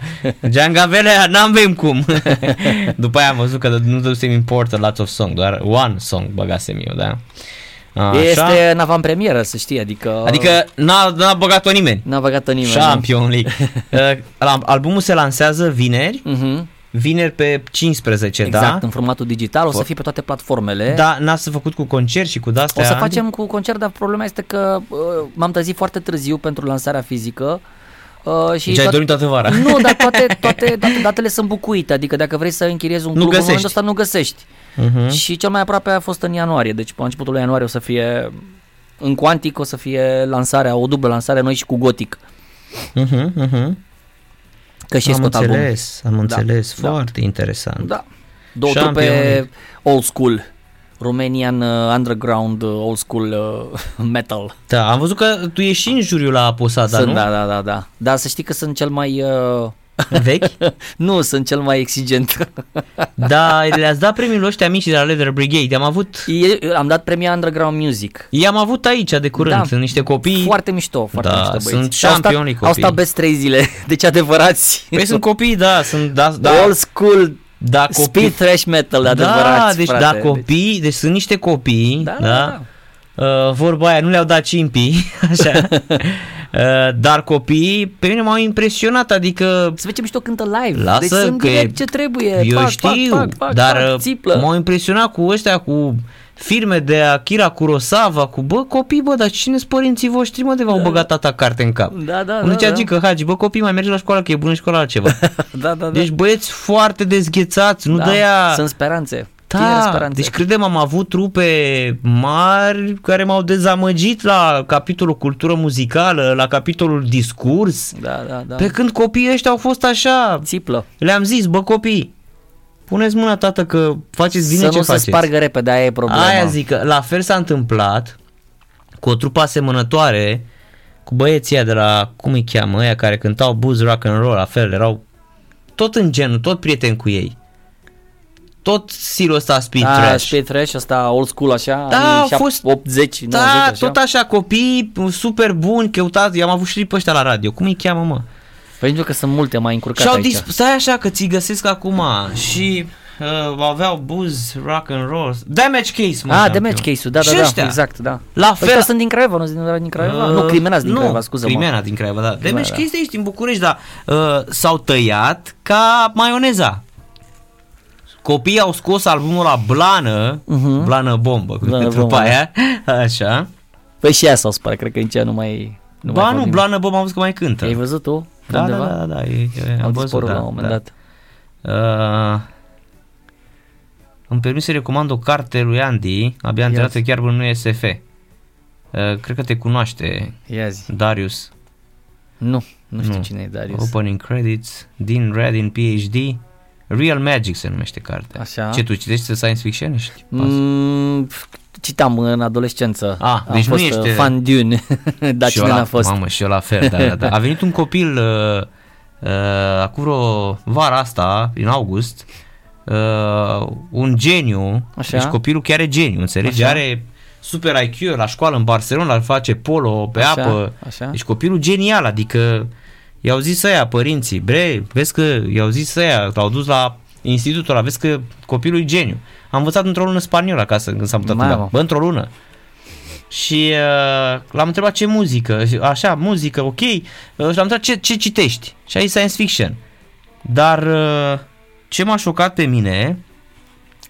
Giangavelea, n-avem cum. (laughs) După aia am văzut că nu dădusem import a lot of song, doar one song băgasem eu, da. Așa.
Este în avantpremieră, să știi, adică...
Adică n-a, n-a băgat-o nimeni.
N-a băgat-o nimeni.
Champion League. (laughs) Uh, albumul se lansează vineri,
Mhm.
vineri pe 15,
Exact,
da?
în formatul digital, o să fie pe toate platformele.
Da, n-a să făcut cu concert și cu de-astea.
O să
Andy?
facem cu concert, dar problema este că uh, m-am trezit foarte târziu pentru lansarea fizică. Uh, și
Deci ai dormit toată vara.
Nu, dar toate, (laughs) toate date, datele sunt bucuite, adică dacă vrei să închiriezi un
Nu
club, în
găsești.
momentul ăsta nu găsești.
Mhm.
Și cel mai aproape a fost în ianuarie, deci pe începutul lui ianuarie o să fie, în Quantic o să fie lansarea, o dublă lansare noi și cu Gothic,
Mhm, mhm.
că și
Am
scot album.
înțeles, am înțeles,
da.
foarte interesant.
Da, două
Champion
trupe
League.
old school, Romanian uh, underground uh, old school uh, (laughs) metal.
Da, am văzut că tu ești și în juriul la Posada,
sunt,
nu?
da, da, da, da. Dar să știi că sunt cel mai... Uh,
Vechi? (laughs)
nu, sunt cel mai exigent. (laughs)
da, le-ați dat premiul ăștia mici de la Leather Brigade. Am avut,
E- Am dat premia Underground Music.
i-am avut aici de curând.
Da.
Sunt niște copii.
Foarte mișto, foarte
Da,
mișto băieți.
sunt
Și au stat-
championi
Au
copii.
stat best 3 zile, (laughs) deci adevărați.
Păi sunt copii, da, sunt, da, da,
Old school
da, copii.
speed thrash metal,
da,
adevărați,
deci
frate.
da, copii, deci sunt niște copii,
Da,
da,
da, da.
Uh, vorba aia, nu le-au dat cimpii, (laughs) așa, (laughs) uh, dar copiii pe mine m-au impresionat, adică
Să vedem ce mișto cântă live.
Lasă
deci sunt
că
direct
e-
ce trebuie.
eu
pac,
știu,
pac, pac, pac,
dar
pac,
uh,
țiplă.
m-au impresionat cu ăștia, cu firme de Akira Kurosawa, cu bă copii, bă, dar cine sunt părinții voștri, mă, de v-au băgat tata carte în cap.
Da, da,
Unul
da,
zicea,
da.
că Hagi, bă copii, mai merge la școală, că e bună școala altceva. (laughs)
da, da, da.
Deci băieți foarte dezghețați, nu
da.
de-aia...
Sunt speranțe. Tinere
Da,
speranțe.
deci credem am avut trupe mari care m-au dezamăgit la capitolul cultură muzicală, la capitolul discurs,
Da, da, da.
pe când copiii ăștia au fost așa,
Țiplă.
le-am zis, bă copii, puneți mâna tată că faceți bine
să
ce
nu
faceți.
se spargă repede, aia e problema.
Aia zic că la fel s-a întâmplat cu o trupă asemănătoare cu băieții ăia de la, cum îi cheamă, ăia care cântau blues rock and roll, la fel, erau tot în genul, tot prieteni cu ei. Tot stilul ăsta speed
da,
trash.
speed trash, ăsta old school așa,
Da,
anii
au
șap-
fost-
80, 90
Da,
așa.
tot așa, copii super buni, căutați, i-am avut și pe ăștia la radio, cum îi cheamă, mă?
Păi pentru că sunt multe mai încurcate
Și au
aici.
dis- stai așa că ți găsesc acum și uh, aveau buzz, rock and roll, damage case, mă.
Ah,
șampion.
damage case-ul, da, da,
Și
da,
ăștia?
exact, da.
La
Ăștia
fel,
sunt din Craiova, nu sunt din, din Craiova? nu, Crimenați din
nu,
Craiova, scuză-mă.
Crimena din Craiova, da. Damage
da.
Case de aici, din București, dar uh, s-au tăiat ca maioneza. Copiii au scos albumul la Blană,
Mhm.
Blană Bombă, cu
Blană
trupa
Bombă,
aia, (laughs) așa.
Păi și ea s-au spărat, cred că în cea nu mai... Nu
ba
mai
nu,
fac
Blană Bombă am văzut că mai cântă.
nimic. Ai văzut tu?
Da, da,
undeva?
da, da, da, e, e, am
Au
văzut,
dispărut
da,
la un moment
da.
dat.
Uh, îmi permis să recomand o carte lui Andy, abia
Ia
întâlnată
zi.
chiar până nu e SF. Uh, cred că te cunoaște,
Ia zi.
Darius.
Nu, nu știu
Nu.
cine e Darius.
Opening Credits, Dean Radin, PhD, Real Magic se numește cartea.
Așa.
Ce, tu citești science fiction? Ești?
Mm, citam în adolescență.
Ah,
Am
deci nu
fost
ești-
uh, fan Dune, (laughs) dar
Și eu
cine
la,
n-a fost?
Mamă, și eu la fel, da, da, da. A venit un copil uh, uh, acum vreo vara asta, în august, uh, un geniu,
Așa.
deci copilul chiar e geniu, înțelegi?
Așa.
Are super IQ la școală în Barcelona, face polo pe
Așa,
apă.
așa.
Deci copilul genial, adică i-au zis ăia părinții, bre, vezi că i-au zis ăia, l-au dus la institutul ăla, vezi că copilul e geniu. Am învățat într-o lună spaniolă acasă când s-a mutat în
Mamă.
Gala. Bă, într-o lună. Și uh, l-am întrebat ce muzică, Și, așa, muzică, ok, uh, și l-am întrebat ce, ce citești și a zis science fiction. Dar uh, ce m-a șocat pe mine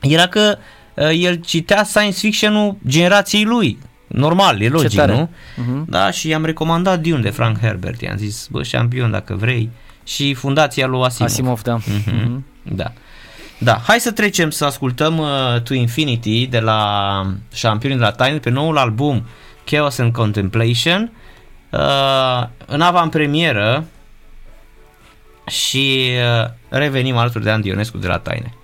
era că uh, el citea science fiction-ul generației lui. Normal, e logic,
tare.
nu?
Mhm.
Da, și i-am recomandat Dune de Frank Herbert. I-am zis, bă, șampion dacă vrei. Și fundația lui Asimov.
Asimov, da.
Mhm.
Mhm.
Da. Da, hai să trecem să ascultăm uh, To Infinity de la Șampionii de la Tiny pe noul album Chaos and Contemplation. Uh, în avantpremieră și uh, revenim alături de Andy Ionescu de la Taine.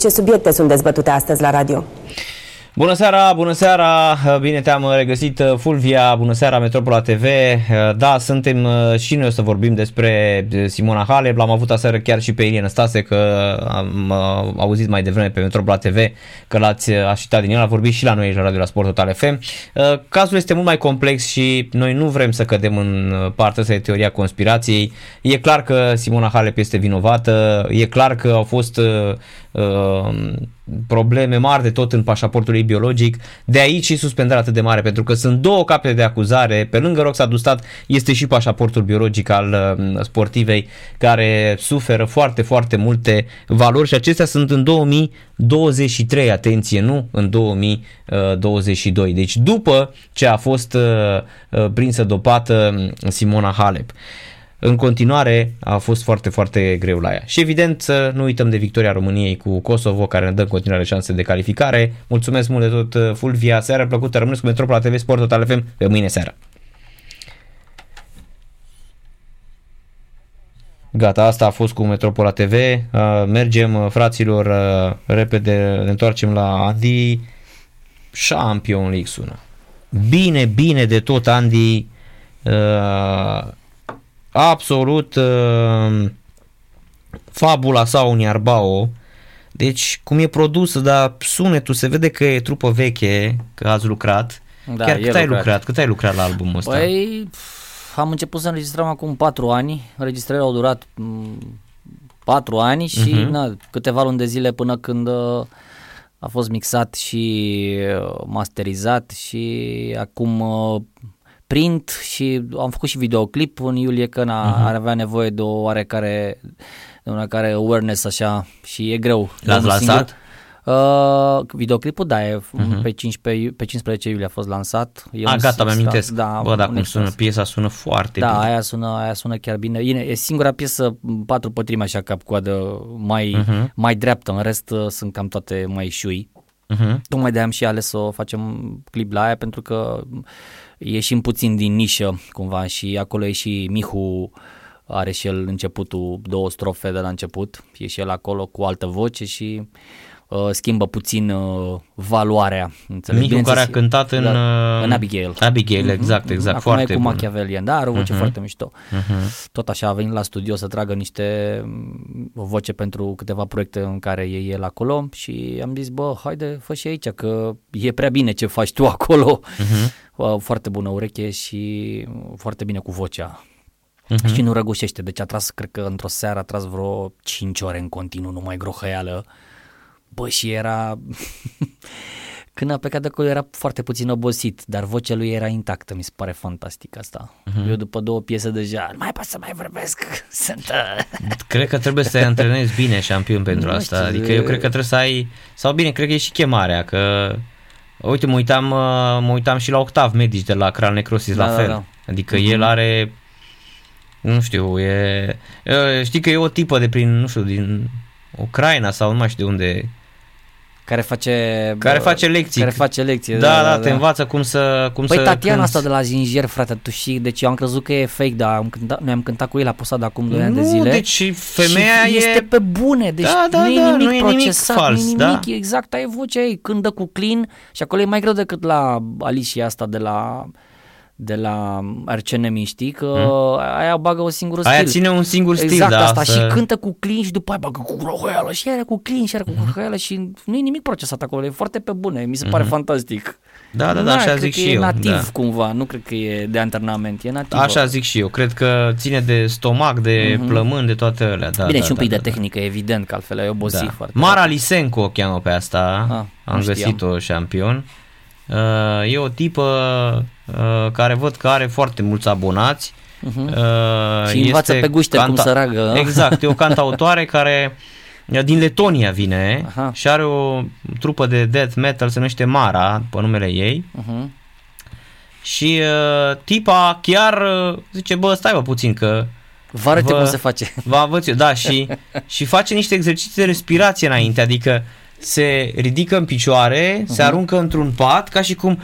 Ce subiecte sunt dezbătute astăzi la radio?
Bună seara, bună seara, bine te-am regăsit Fulvia, bună seara Metropola TV. Da, suntem și noi o să vorbim despre Simona Halep, l-am avut aseară chiar și pe Ilie Stase că am auzit mai devreme pe Metropola TV că l-ați așteptat din el, a vorbit și la noi la Radio la Sport Total FM. Cazul este mult mai complex și noi nu vrem să cădem în partea asta de teoria conspirației. E clar că Simona Halep este vinovată, e clar că au fost uh, probleme mari de tot în pașaportul ei biologic, de aici și suspendarea atât de mare, pentru că sunt două capete de acuzare, pe lângă Roxa Dustat este și pașaportul biologic al uh, sportivei care suferă foarte, foarte multe valori și acestea sunt în 2023, atenție, nu în 2022. Deci după ce a fost uh, uh, prinsă dopată Simona Halep. În continuare a fost foarte, foarte greu la ea. Și evident să nu uităm de victoria României cu Kosovo, care ne dă în continuare șanse de calificare. Mulțumesc mult de tot, Fulvia. Seara plăcută, rămâneți cu Metropola TV Sport Total FM pe mâine seara. Gata, asta a fost cu Metropola TV. Mergem, fraților, repede, ne întoarcem la Andy. Champion League sună. Bine, bine de tot, Andy absolut uh, fabula sau un iarbao. Deci, cum e produsă, dar sunetul se vede că e trupă veche, că ați lucrat. Da, Chiar cât lucrat. ai lucrat? Cât ai lucrat la albumul ăsta?
Păi, am început să înregistrăm acum 4 ani. Înregistrările au durat 4 ani și uh-huh. na, câteva luni de zile până când uh, a fost mixat și uh, masterizat și acum uh, print și am făcut și videoclip în iulie că na, uh-huh. ar avea nevoie de o oarecare de una care awareness așa și e greu.
L-ați lansat?
Uh, videoclipul, da, e uh-huh. pe, 15, pe 15 iulie a fost lansat.
E a, gata, mi amintesc. Da, Bă, da, cum sună, piesa sună foarte
da,
bine.
Da, aia sună, aia sună chiar bine. E, e singura piesă, patru pătrimi așa cap-coadă, mai, uh-huh. mai dreaptă, în rest uh, sunt cam toate mai șui. Uh-huh. Tocmai de am și ales să o facem clip la aia pentru că ieșim puțin din nișă cumva și acolo e și Mihu are și el începutul, două strofe de la început, e și el acolo cu altă voce și uh, schimbă puțin uh, valoarea.
Înțeleg? Mihu care a cântat în, da,
uh, în Abigail.
Abigail, mhm. exact, exact. Acum foarte
e cu bun. Machiavellian, da, are o voce uh-huh. foarte mișto. Uh-huh. Tot așa a venit la studio să tragă niște o voce pentru câteva proiecte în care e el acolo și am zis, bă, haide, fă și aici, că e prea bine ce faci tu acolo. Uh-huh foarte bună ureche și foarte bine cu vocea. Uh-huh. Și nu răgușește, deci a tras, cred că într-o seară a tras vreo 5 ore în continuu, numai grohăială. Bă, și era... (laughs) Când a plecat de acolo era foarte puțin obosit, dar vocea lui era intactă, mi se pare fantastic asta. Uh-huh. Eu după două piese deja, nu mai pot să mai vorbesc, (laughs) sunt... Uh,
cred că trebuie să te antrenezi bine șampion pentru nu asta, știu, adică eu cred că trebuie să ai, sau bine, cred că e și chemarea, că Uite, mă uitam, uh, mă uitam și la Octav Medici de la Cral Necrosis, da, la da, fel. Da, da. Adică uh-huh. el are, nu știu, e, știi că e o tipă de prin, nu știu, din Ucraina sau nu mai știu de unde
care face
care face lecții.
Care face lecții.
Da, da, da, te da. învață cum să cum
păi
să
Tatiana cânti. asta de la Zingier, frate, tu și deci eu am crezut că e fake, dar am cântat, noi am cântat cu el la posada acum 2 ani de zile.
deci femeia
și
e
este pe bune, deci da, da, nu, da, e nimic nu e procesat, nimic fals, nu e nimic, da? exact, ai vocea ei, cântă cu clean și acolo e mai greu decât la Alicia asta de la de la RCNM, știi, că hmm. aia bagă o singură stil.
Aia ține un singur stil,
exact,
da.
asta, să... și cântă cu clean și după aia bagă cu rohăială și are cu clean și are cu rohăială și nu e nimic procesat acolo, e foarte pe bune, mi se pare hmm. fantastic.
Da, da, da, așa zic și
e
eu.
nativ
da.
cumva, nu cred că e de antrenament, e nativ.
Așa zic și eu, cred că ține de stomac, de mm-hmm. plămâni, de toate alea. Da,
Bine,
da,
și un pic
da,
de
da,
tehnică, da. evident, că altfel ai obosit da. foarte.
Mara Lisenko o cheamă pe asta, ah, am găsit-o șampion. Uh, e o tipă uh, care văd că are foarte mulți abonați.
Uh-huh. Uh, și învață pe guște canta- cum să ragă.
Exact, e o cantautoare care din Letonia vine Aha. și are o trupă de death metal, se numește Mara, pe numele ei. Uh-huh. Și uh, tipa chiar uh, zice, bă, stai bă puțin că
Vă arăt cum se face.
Vă învăț eu, da, și, și face niște exerciții de respirație înainte, adică se ridică în picioare, uh-huh. se aruncă într-un pat, ca și cum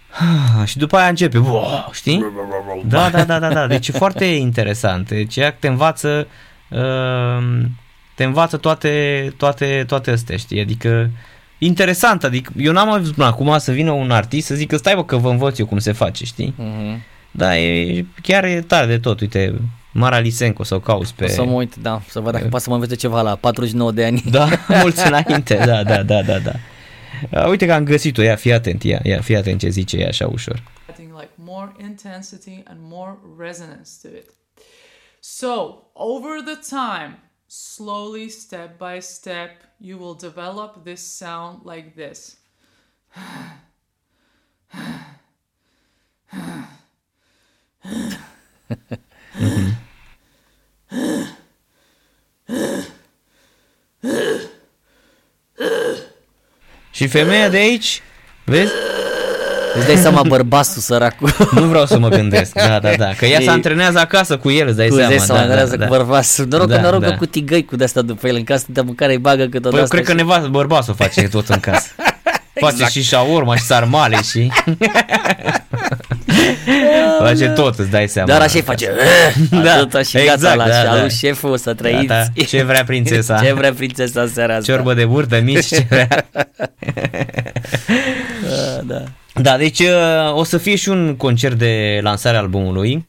(sighs) și după aia începe, wow, știi? Da, da, da, da, da, deci e foarte interesant. Deci ea te învață uh, te învață toate, toate, toate astea, știi? Adică interesant, adică eu n-am mai văzut până acum să vină un artist să zică stai bă că vă învăț eu cum se face, știi?
Mhm.
Da, e, chiar e tare de tot, uite, Mara Lisenko să o cauți pe...
O să mă uit, da, să văd dacă poate să mă învețe ceva la 49 de ani.
Da, (laughs) mulți înainte, da, da, da, da, da. Uh, uite că am găsit-o, ia, fii atent, ia, ia, fii atent ce zice ea așa ușor.
adding like more intensity and more resonance to it. So, over the time, slowly, step by step, you will develop this sound like this.
Și femeia de aici, vezi?
Îți dai seama bărbatul săracul.
Nu vreau să mă gândesc, da, da, da, că ea se
E-
antrenează acasă cu el, îți dai
Cu
seama.
îți dai seama,
da, da,
cu
da.
bărbatul. Noroc că
Da,
noroc că
da.
cu tigăi cu de-asta după el în casă, de mâncare îi bagă câteodată.
Păi eu cred că nevastă bărbatul face tot în casă. (laughs) Face
Exact.
și șaurma și sarmale și... (laughs) face tot, îți dai seama.
Dar așa îi face. (laughs)
Da,
Da, Atâta și
exact,
gata la
da,
și
da.
alu șeful să trăiți.
Gata. Ce vrea prințesa? (laughs)
Ce vrea prințesa în seara asta.
Ciorbă de burtă mici, ce vrea. (laughs)
Da, da.
Da, deci uh, o să fie și un concert de lansare a albumului.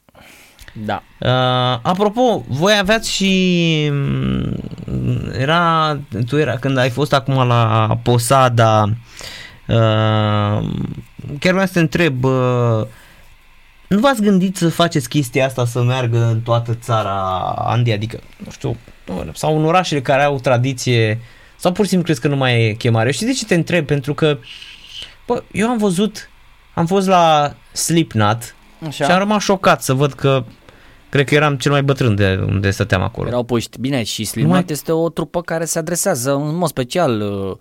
Da.
Uh, apropo, voi aveați și mm, era tu era când ai fost acum la Posada uh, chiar vreau să te întreb uh, nu v-ați gândit să faceți chestia asta să meargă în toată țara Andy, adică, nu știu, sau în orașele care au tradiție sau pur și simplu crezi că nu mai e chemare? Și de ce te întreb? Pentru că bă, eu am văzut, am fost la Slipknot
Așa.
și am rămas șocat să văd că cred că eram cel mai bătrân de unde stăteam acolo.
Erau puști. Bine, și Slipknot
Numai-
este o trupă care se adresează în mod special uh,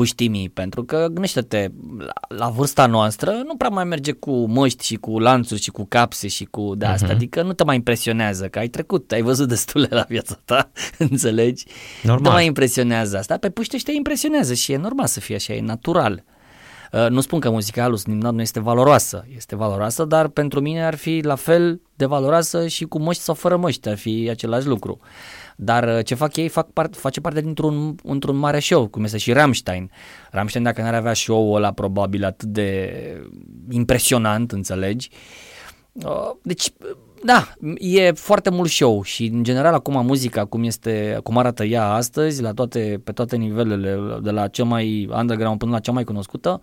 puștimii, pentru că gândește-te, la, la vârsta noastră nu prea mai merge cu măști și cu lanțuri și cu capse și cu de asta,
Mhm.
adică nu te mai impresionează, că ai trecut, ai văzut destule la viața ta, (laughs) înțelegi? Nu
Normal.
te mai impresionează asta, pe puște și te impresionează și e normal să fie așa, e natural. Uh, Nu spun că muzica lui Slipknot nu este valoroasă, este valoroasă, dar pentru mine ar fi la fel de valoroasă și cu măști sau fără măști, ar fi același lucru. Dar uh, ce fac ei fac part, face parte dintr-un într-un mare show, cum este și Rammstein. Rammstein dacă n-ar avea show-ul ăla probabil atât de impresionant, înțelegi? Uh, Deci, da, e foarte mult show și în general acum muzica cum este, cum arată ea astăzi, la toate, pe toate nivelele, de la cea mai underground până la cea mai cunoscută,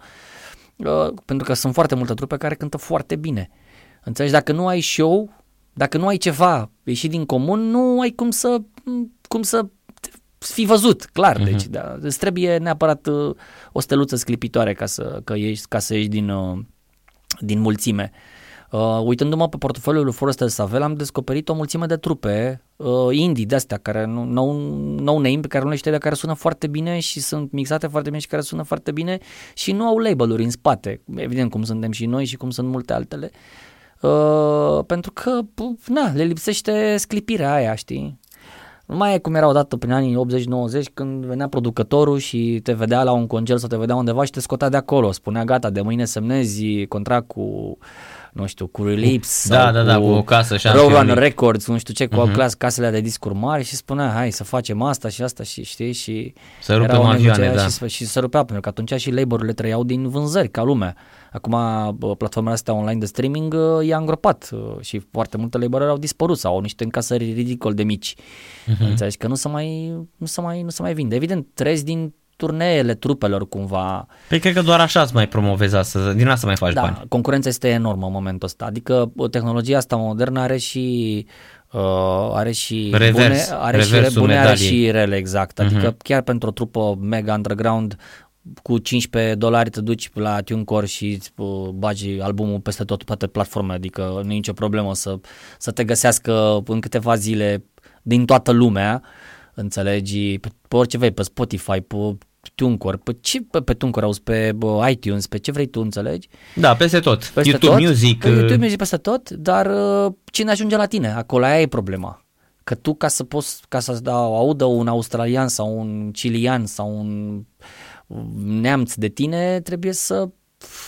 uh, pentru că sunt foarte multe trupe care cântă foarte bine. Înțelegi, dacă nu ai show, dacă nu ai ceva ieșit din comun, nu ai cum să, cum să fi văzut, clar. Deci, da, îți trebuie neapărat uh, o steluță sclipitoare ca să, că ieși, ca să ieși din, uh, din mulțime. Uh, uitându-mă pe portofoliul lui Forrester Savel, am descoperit o mulțime de trupe uh, indie de-astea, care nu, no, no name, pe care nu le știi, dar care sună foarte bine și sunt mixate foarte bine și care sună foarte bine și nu au label-uri în spate, evident cum suntem și noi și cum sunt multe altele. Uh, pentru că, p- na, le lipsește sclipirea aia, știi? Nu mai e cum era odată prin anii 80-90 când venea producătorul și te vedea la un concert sau te vedea undeva și te scotea de acolo. Spunea gata, de mâine semnezi contract cu nu știu, cu Relips
Da,
sau
da, da, cu o casă și
Roadrunner
Relips.
Records, nu știu ce, cu
Mhm.
uh-huh. clas, casele de discuri mari și spunea, hai să facem asta și asta și știi și
Să rupem
era o
avioane,
negociere
da.
și, și se rupea pentru că atunci și labelurile trăiau din vânzări ca lumea. Acum bă, platformele astea online de streaming uh, i-a îngropat uh, și foarte multe labeluri au dispărut sau au niște încasări ridicol de mici.
Mhm.
Uh-huh. Înțelegi că nu se mai nu se mai nu se mai vinde. Evident, treci din turneele trupelor cumva
Păi cred că doar așa îți mai promovezi asta, din asta mai faci
da,
bani.
concurența este enormă în momentul ăsta. Adică uh, tehnologia asta modernă are și uh, are și
Revers,
bune, are și
reversul
bune, are
medaliei.
și rele, exact. Adică
Mhm.
chiar pentru o trupă mega underground cu 15 dolari te duci la TuneCore și îți, uh, bagi albumul peste tot, toate platformele, adică nu e nicio problemă să, să te găsească în câteva zile din toată lumea, înțelegi, pe, pe orice vrei, pe Spotify, pe TuneCore, pe ce pe, pe TuneCore auzi, pe bă, iTunes, pe ce vrei tu, înțelegi?
Da, peste tot.
Peste
YouTube
tot,
Music.
Pe YouTube
uh,
Music peste tot, dar uh, cine ajunge la tine? Acolo aia e problema. Că tu ca să poți, ca să da, audă un australian sau un chilian sau un neamț de tine, trebuie să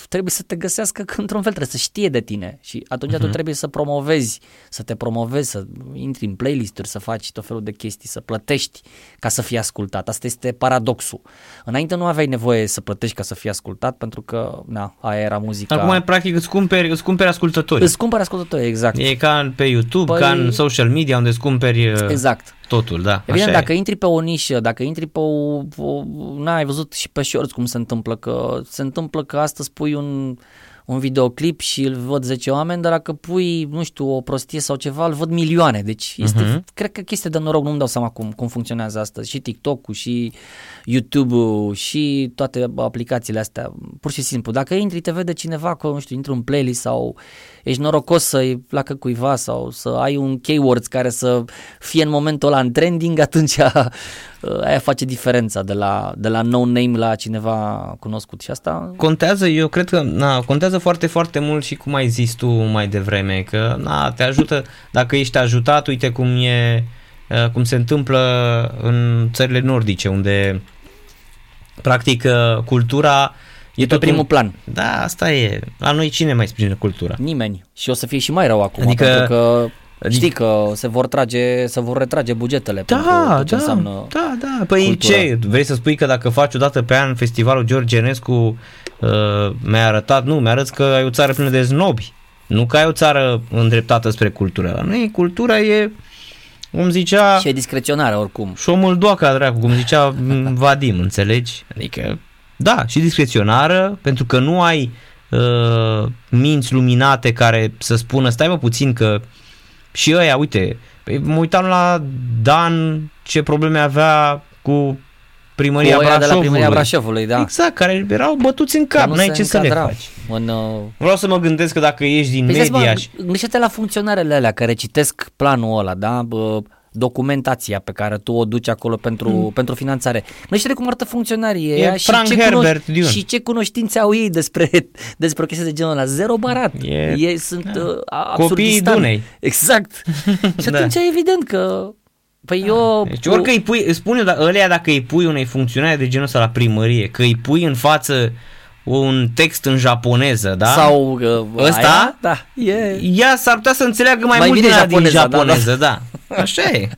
trebuie să te găsească că (laughs) într-un fel trebuie să știe de tine și atunci
Mhm.
uh-huh. tu trebuie să promovezi, să te promovezi, să intri în playlist-uri, să faci tot felul de chestii, să plătești ca să fii ascultat. Asta este paradoxul. Înainte nu aveai nevoie să plătești ca să fii ascultat pentru că, na, aia era muzica.
Acum, practic, îți cumperi, îți cumperi ascultători.
Îți cumpări ascultători, exact.
E ca pe YouTube,
Păi-
ca în social media, unde îți cumperi uh,
Exact.
Totul, da.
Evident,
așa
dacă intri pe o nișă, dacă intri pe o, o n-ai văzut și pe shorts cum se întâmplă, că se întâmplă că astăzi pui un, un videoclip și îl văd 10 oameni, dar dacă pui, nu știu, o prostie sau ceva, îl văd milioane. Deci este,
Mhm.
uh-huh. cred că chestia de noroc, nu-mi dau seama cum, cum funcționează astăzi. Și TikTok-ul, și YouTube-ul, și toate aplicațiile astea. Pur și simplu, dacă intri, te vede cineva acolo, nu știu, intri un playlist sau ești norocos să-i placă cuiva sau să ai un keywords care să fie în momentul ăla în trending, (laughs) atunci aia face diferența de la, de la no-name la cineva cunoscut. Și asta
Contează, eu cred că na, contează foarte, foarte mult și cum ai zis tu mai devreme, că na, te ajută, dacă ești ajutat, uite cum e, uh, cum se întâmplă în țările nordice, unde practic uh, cultura
e pe
tot
primul
un-
plan.
Da, asta e. La noi cine mai sprijină cultura?
Nimeni. Și o să fie și mai rău acum,
Adică-
pentru că știi că se vor trage, se vor retrage bugetele pentru
Da,
tot ce
da,
înseamnă
da, da. Păi
cultura.
ce? Vrei să spui că dacă faci o dată pe an festivalul George Enescu uh, mi-a arătat, nu, mi-a arăt că ai o țară plină de znobi. Nu că ai o țară îndreptată spre cultură. La noi cultura e, cum zicea,
și e discreționare oricum.
și șomul doaca, dracu, cum zicea m, (laughs) Vadim, înțelegi? Adică, da, și discreționară, pentru că nu ai uh, minți luminate care să spună, stai mă puțin că și ăia, uite, păi mă uitam la Dan ce probleme avea cu primăria
Cu ăia de la
Brașovului.
primăria Brașovului, da.
Exact, care erau bătuți în
Că
cap,
nu
n-ai
se
ce să le
încadrau
faci.
În, uh,
Vreau să mă gândesc că dacă ești din
Păi zici,
media
mă,
și...
gândește la funcționarele alea care citesc planul ăla, da? Bă, documentația pe care tu o duci acolo pentru, mm. pentru finanțare. Gândește cum arată funcționarii ăia și,
Frank
ce
Herbert Dune.
și ce cunoștințe au ei despre, (laughs) despre o chestie de genul ăla. Zero barat.
E-
ei sunt uh,
Copiii
absurdistan.
Dunei.
Exact. și (laughs)
Da.
atunci e evident că Păi eu...
Deci orică îi pui, îți spune da, ălea dacă îi pui unei funcționare de genul ăsta la primărie, că îi pui în față un text în japoneză, da?
Sau uh,
Ăsta?
Aia, da, e...
Ea s-ar putea să înțeleagă mai,
Mai
mult
bine
din, din
japoneza, da,
japoneză, da. Așa e. (laughs)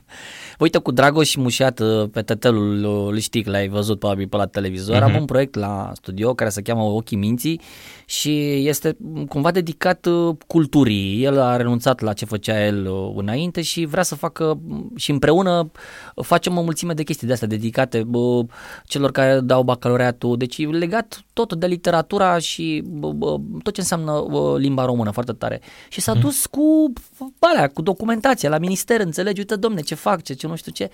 Uite, cu Dragoș Mușiat uh, pe tătelul uh, îl știi că l-ai văzut probabil pe la televizor. Uh-huh. Am un proiect la studio care se cheamă Ochii Minții și este mm, cumva dedicat uh, culturii. El a renunțat la ce făcea el uh, înainte și vrea să facă mm, și împreună uh, facem o mulțime de chestii de astea dedicate bă, celor care dau bacalaureatul. Deci e legat tot de literatura și bă, bă, tot ce înseamnă bă, limba română foarte tare. Și s-a dus cu alea, cu documentația la minister, înțelegi, uite domne ce fac, ce, ce nu știu ce.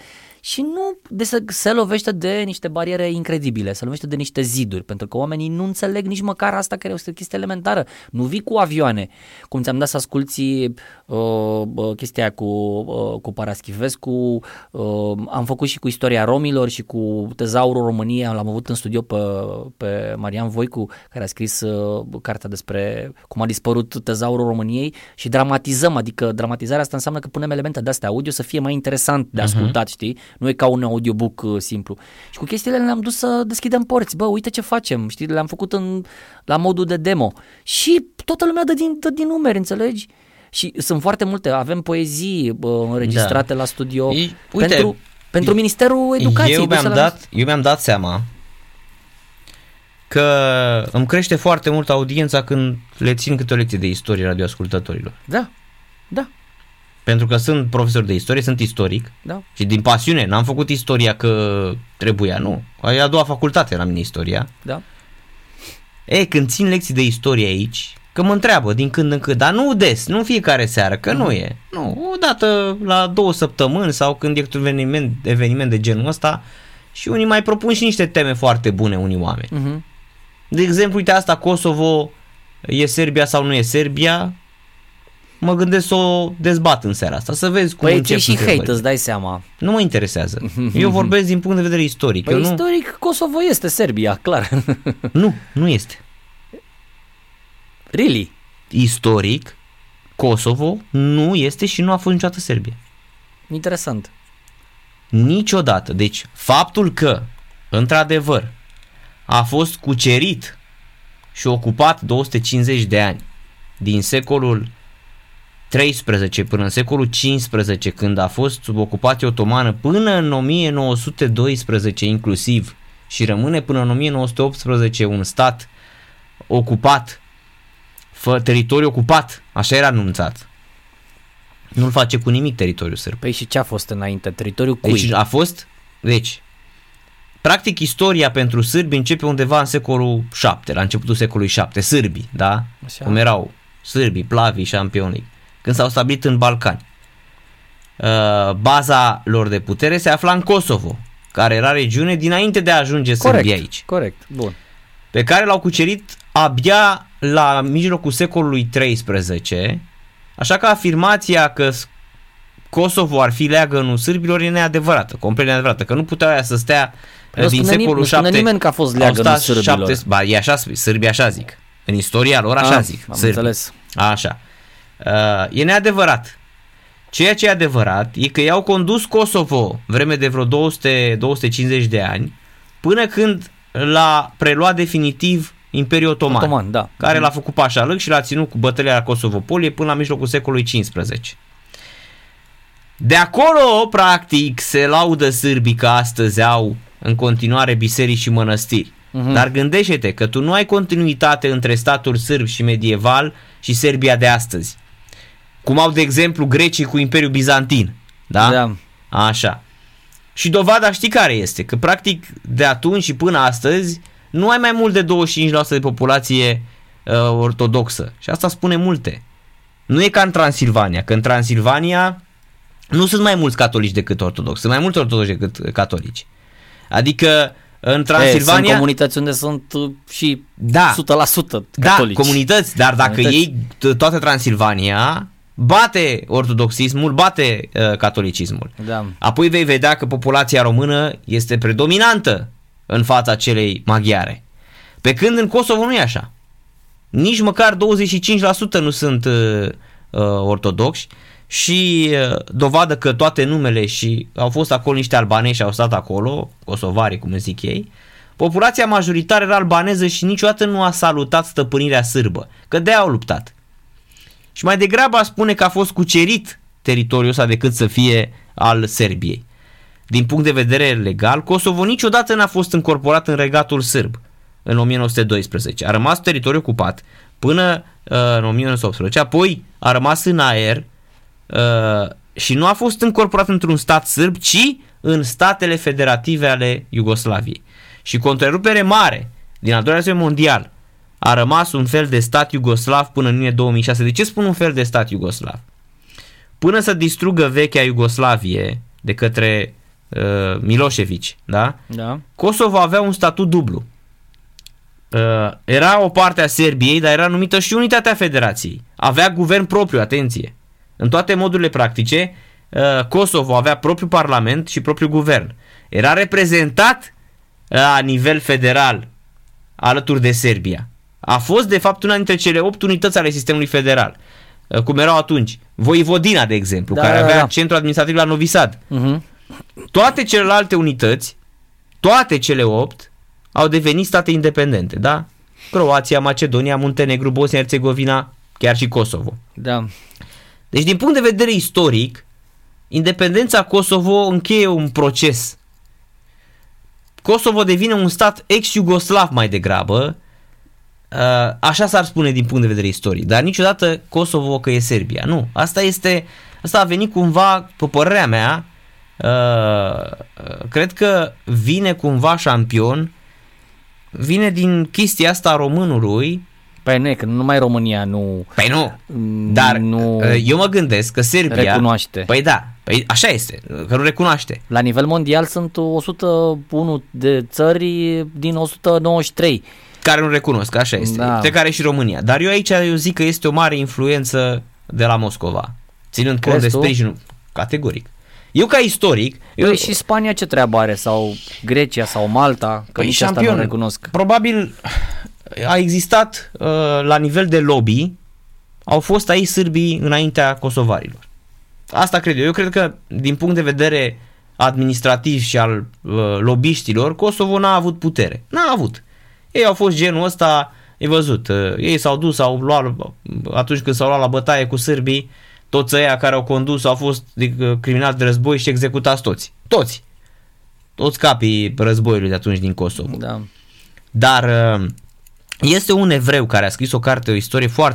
Și nu, de să se lovește de niște bariere incredibile, se lovește de niște ziduri, pentru că oamenii nu înțeleg nici măcar asta care este o chestie elementară. Nu vii cu avioane, cum ți-am dat să asculti uh, uh, chestia aia cu, uh, cu Paraschivescu, uh, am făcut și cu istoria romilor și cu tezaurul României, l-am avut în studio pe, pe Marian Voicu, care a scris uh, cartea despre cum a dispărut tezaurul României și dramatizăm, adică dramatizarea asta înseamnă că punem elemente de astea audio să fie mai interesant de ascultat, uh-huh. știi? Nu e ca un audiobook uh, simplu. Și cu chestiile le-am dus să deschidem porți. Bă, uite ce facem, știi? Le-am făcut în, la modul de demo. Și toată lumea dă din, dă din numeri, înțelegi? Și sunt foarte multe, avem poezii bă, înregistrate da. la studio
Ei, uite,
pentru, pentru Ministerul Educației.
Eu mi-am,
dus la-
dat, eu mi-am dat seama că îmi crește foarte mult audiența când le țin câte o lecție de istorie radioascultătorilor.
Da, da,
Pentru că sunt profesor de istorie, sunt istoric
da.
și din pasiune, n-am făcut istoria că trebuia, nu. E a doua facultate la mine istoria.
Da.
E, când țin lecții de istorie aici, că mă întreabă din când în când, dar nu des, nu în fiecare seară, că nu e. Nu, o dată la două săptămâni sau când e un eveniment, eveniment de genul ăsta și unii mai propun și niște teme foarte bune unii oameni.
Uh-huh.
De exemplu, uite asta, Kosovo e Serbia sau nu e Serbia, mă gândesc să o dezbat în seara asta, să vezi cum
Păi
încep
ți și
întrebările.
hate, îți dai seama.
Nu mă interesează. (laughs) Eu vorbesc din punct de vedere istoric.
Păi
Eu nu,
istoric Kosovo este Serbia, clar.
nu, nu este.
really?
Istoric, Kosovo nu este și nu a fost niciodată Serbia.
Interesant.
Niciodată. Deci, faptul că, într-adevăr, a fost cucerit și ocupat 250 de ani. Din secolul 13 până în secolul 15, când a fost sub ocupație otomană, până în 1912 inclusiv, și rămâne până în 1918 un stat ocupat, fă, teritoriu ocupat, așa era anunțat. Nu-l face cu nimic teritoriul sârb.
Păi și ce a fost înainte? Teritoriul cui?
Deci a fost, deci, practic istoria pentru sârbi începe undeva în secolul 7, la începutul secolului 7, sârbii, da?
Așa.
Cum erau sârbii, plavii, șampioni, când s-au stabilit în Balcani. Uh, baza lor de putere se afla în Kosovo, care era regiune dinainte de a ajunge
corect,
sârbii aici,
corect, bun.
pe care l-au cucerit abia la mijlocul secolului 13, așa că afirmația că s- Kosovo ar fi leagănul sârbilor e neadevărată, complet neadevărată, că nu puteau aia să stea
Păi nu
din
spune,
secolul
nim- nu spune
7
nimeni că a fost
au
leagănul
stat
sârbilor.
șapte- ba, e așa, sârbii așa zic. În istoria lor așa
Ah,
zic.
am
sârbii.
înțeles.
Așa. Uh, e neadevărat. Ceea ce e adevărat e că i-au condus Kosovo vreme de vreo 200, 250 de ani până când l-a preluat definitiv Imperiul Otoman,
Otoman, da.
care l-a făcut pașalăc și l-a ținut cu bătălia la Kosovo-Polie până la mijlocul secolului 15. De acolo, practic, se laudă sârbii că astăzi au în continuare biserici și mănăstiri.
Mhm.
Dar gândește-te că tu nu ai continuitate între statul sârb și medieval și Serbia de astăzi. Cum au, de exemplu, grecii cu Imperiul Bizantin. Da?
Da.
Așa. Și dovada știi care este? Că practic de atunci și până astăzi nu ai mai mult de 25% de populație uh, ortodoxă. Și asta spune multe. Nu e ca în Transilvania, că în Transilvania nu sunt mai mulți catolici decât ortodoxi, sunt mai mulți ortodoxi decât catolici. Adică în
E, sunt
Transilvania...
comunități unde sunt uh, și
Da.
100%
Da,
catolici.
comunități, dar dacă
Comunități.
iei t- toată Transilvania, bate ortodoxismul, bate uh, catolicismul.
Da.
Apoi vei vedea că populația română este predominantă în fața celei maghiare. Pe când în Kosovo nu e așa. Nici măcar 25% nu sunt uh, uh, ortodoxi și uh, dovadă că toate numele și au fost acolo niște albanezi și au stat acolo, kosovari cum îi zic ei, populația majoritară era albaneză și niciodată nu a salutat stăpânirea sârbă, că de au luptat. Și mai degrabă a spune că a fost cucerit teritoriul ăsta decât să fie al Serbiei. Din punct de vedere legal, Kosovo niciodată n-a fost încorporat în regatul sârb în 1912. A rămas teritoriu ocupat până uh, în 1918, apoi a rămas în aer uh, și nu a fost încorporat într-un stat sârb, ci în statele federative ale Iugoslaviei. Și cu o întrerupere mare din al doilea război mondial a rămas un fel de stat iugoslav până în iunie 2006. De ce spun un fel de stat iugoslav? Până să distrugă vechea Iugoslavie de către uh, Milosevic, da?
Da.
Kosovo avea un statut dublu. Uh, era o parte a Serbiei, dar era numită și Unitatea Federației. Avea guvern propriu, atenție. În toate modurile practice, uh, Kosovo avea propriul parlament și propriul guvern. Era reprezentat la nivel federal alături de Serbia. A fost, de fapt, una dintre cele opt unități ale sistemului federal, uh, cum erau atunci. Voivodina, de exemplu,
Da,
care
da,
avea
da.
centru administrativ la Novi Sad.
Mhm.
Toate celelalte unități, toate cele opt, au devenit state independente, da? Croația, Macedonia, Muntenegru, Bosnia-Herzegovina, chiar și Kosovo.
Da.
Deci, din punct de vedere istoric, independența Kosovo încheie un proces. Kosovo devine un stat ex-iugoslav mai degrabă, uh, așa s-ar spune din punct de vedere istoric, dar niciodată Kosovo că e Serbia. Nu, asta este, asta a venit cumva, pe părerea mea, uh, uh, cred că vine cumva șampion, vine din chestia asta a românului,
Păi nu e că numai România nu
Păi nu,
Mm,
dar
nu
uh, eu mă gândesc că Serbia...
recunoaște.
Păi da, păi așa este, că nu recunoaște.
La nivel mondial sunt 101 de țări din 193.
Care nu recunosc, așa este.
Da.
Pe care și România. Dar eu aici eu zic că este o mare influență de la Moscova. Ținând cont
Crezi
de
tu?
sprijinul categoric. Eu ca istoric, eu,
Păi și Spania ce treabă are? Sau Grecia sau Malta? Că
Păi
nici asta nu recunosc.
Probabil a existat uh, la nivel de lobby, au fost aici sârbii înaintea kosovarilor. Asta cred eu. Eu cred că din punct de vedere administrativ și al uh, lobiștilor, Kosovo n-a avut putere. N-a avut. Ei au fost genul ăsta E văzut, uh, ei s-au dus, au luat, atunci când s-au luat la bătaie cu sârbii, toți ăia care au condus au fost uh, criminali de război și executați toți. Toți. Toți capii războiului de atunci din Kosovo.
Da.
Dar uh, este un evreu care a scris o carte, o istorie foarte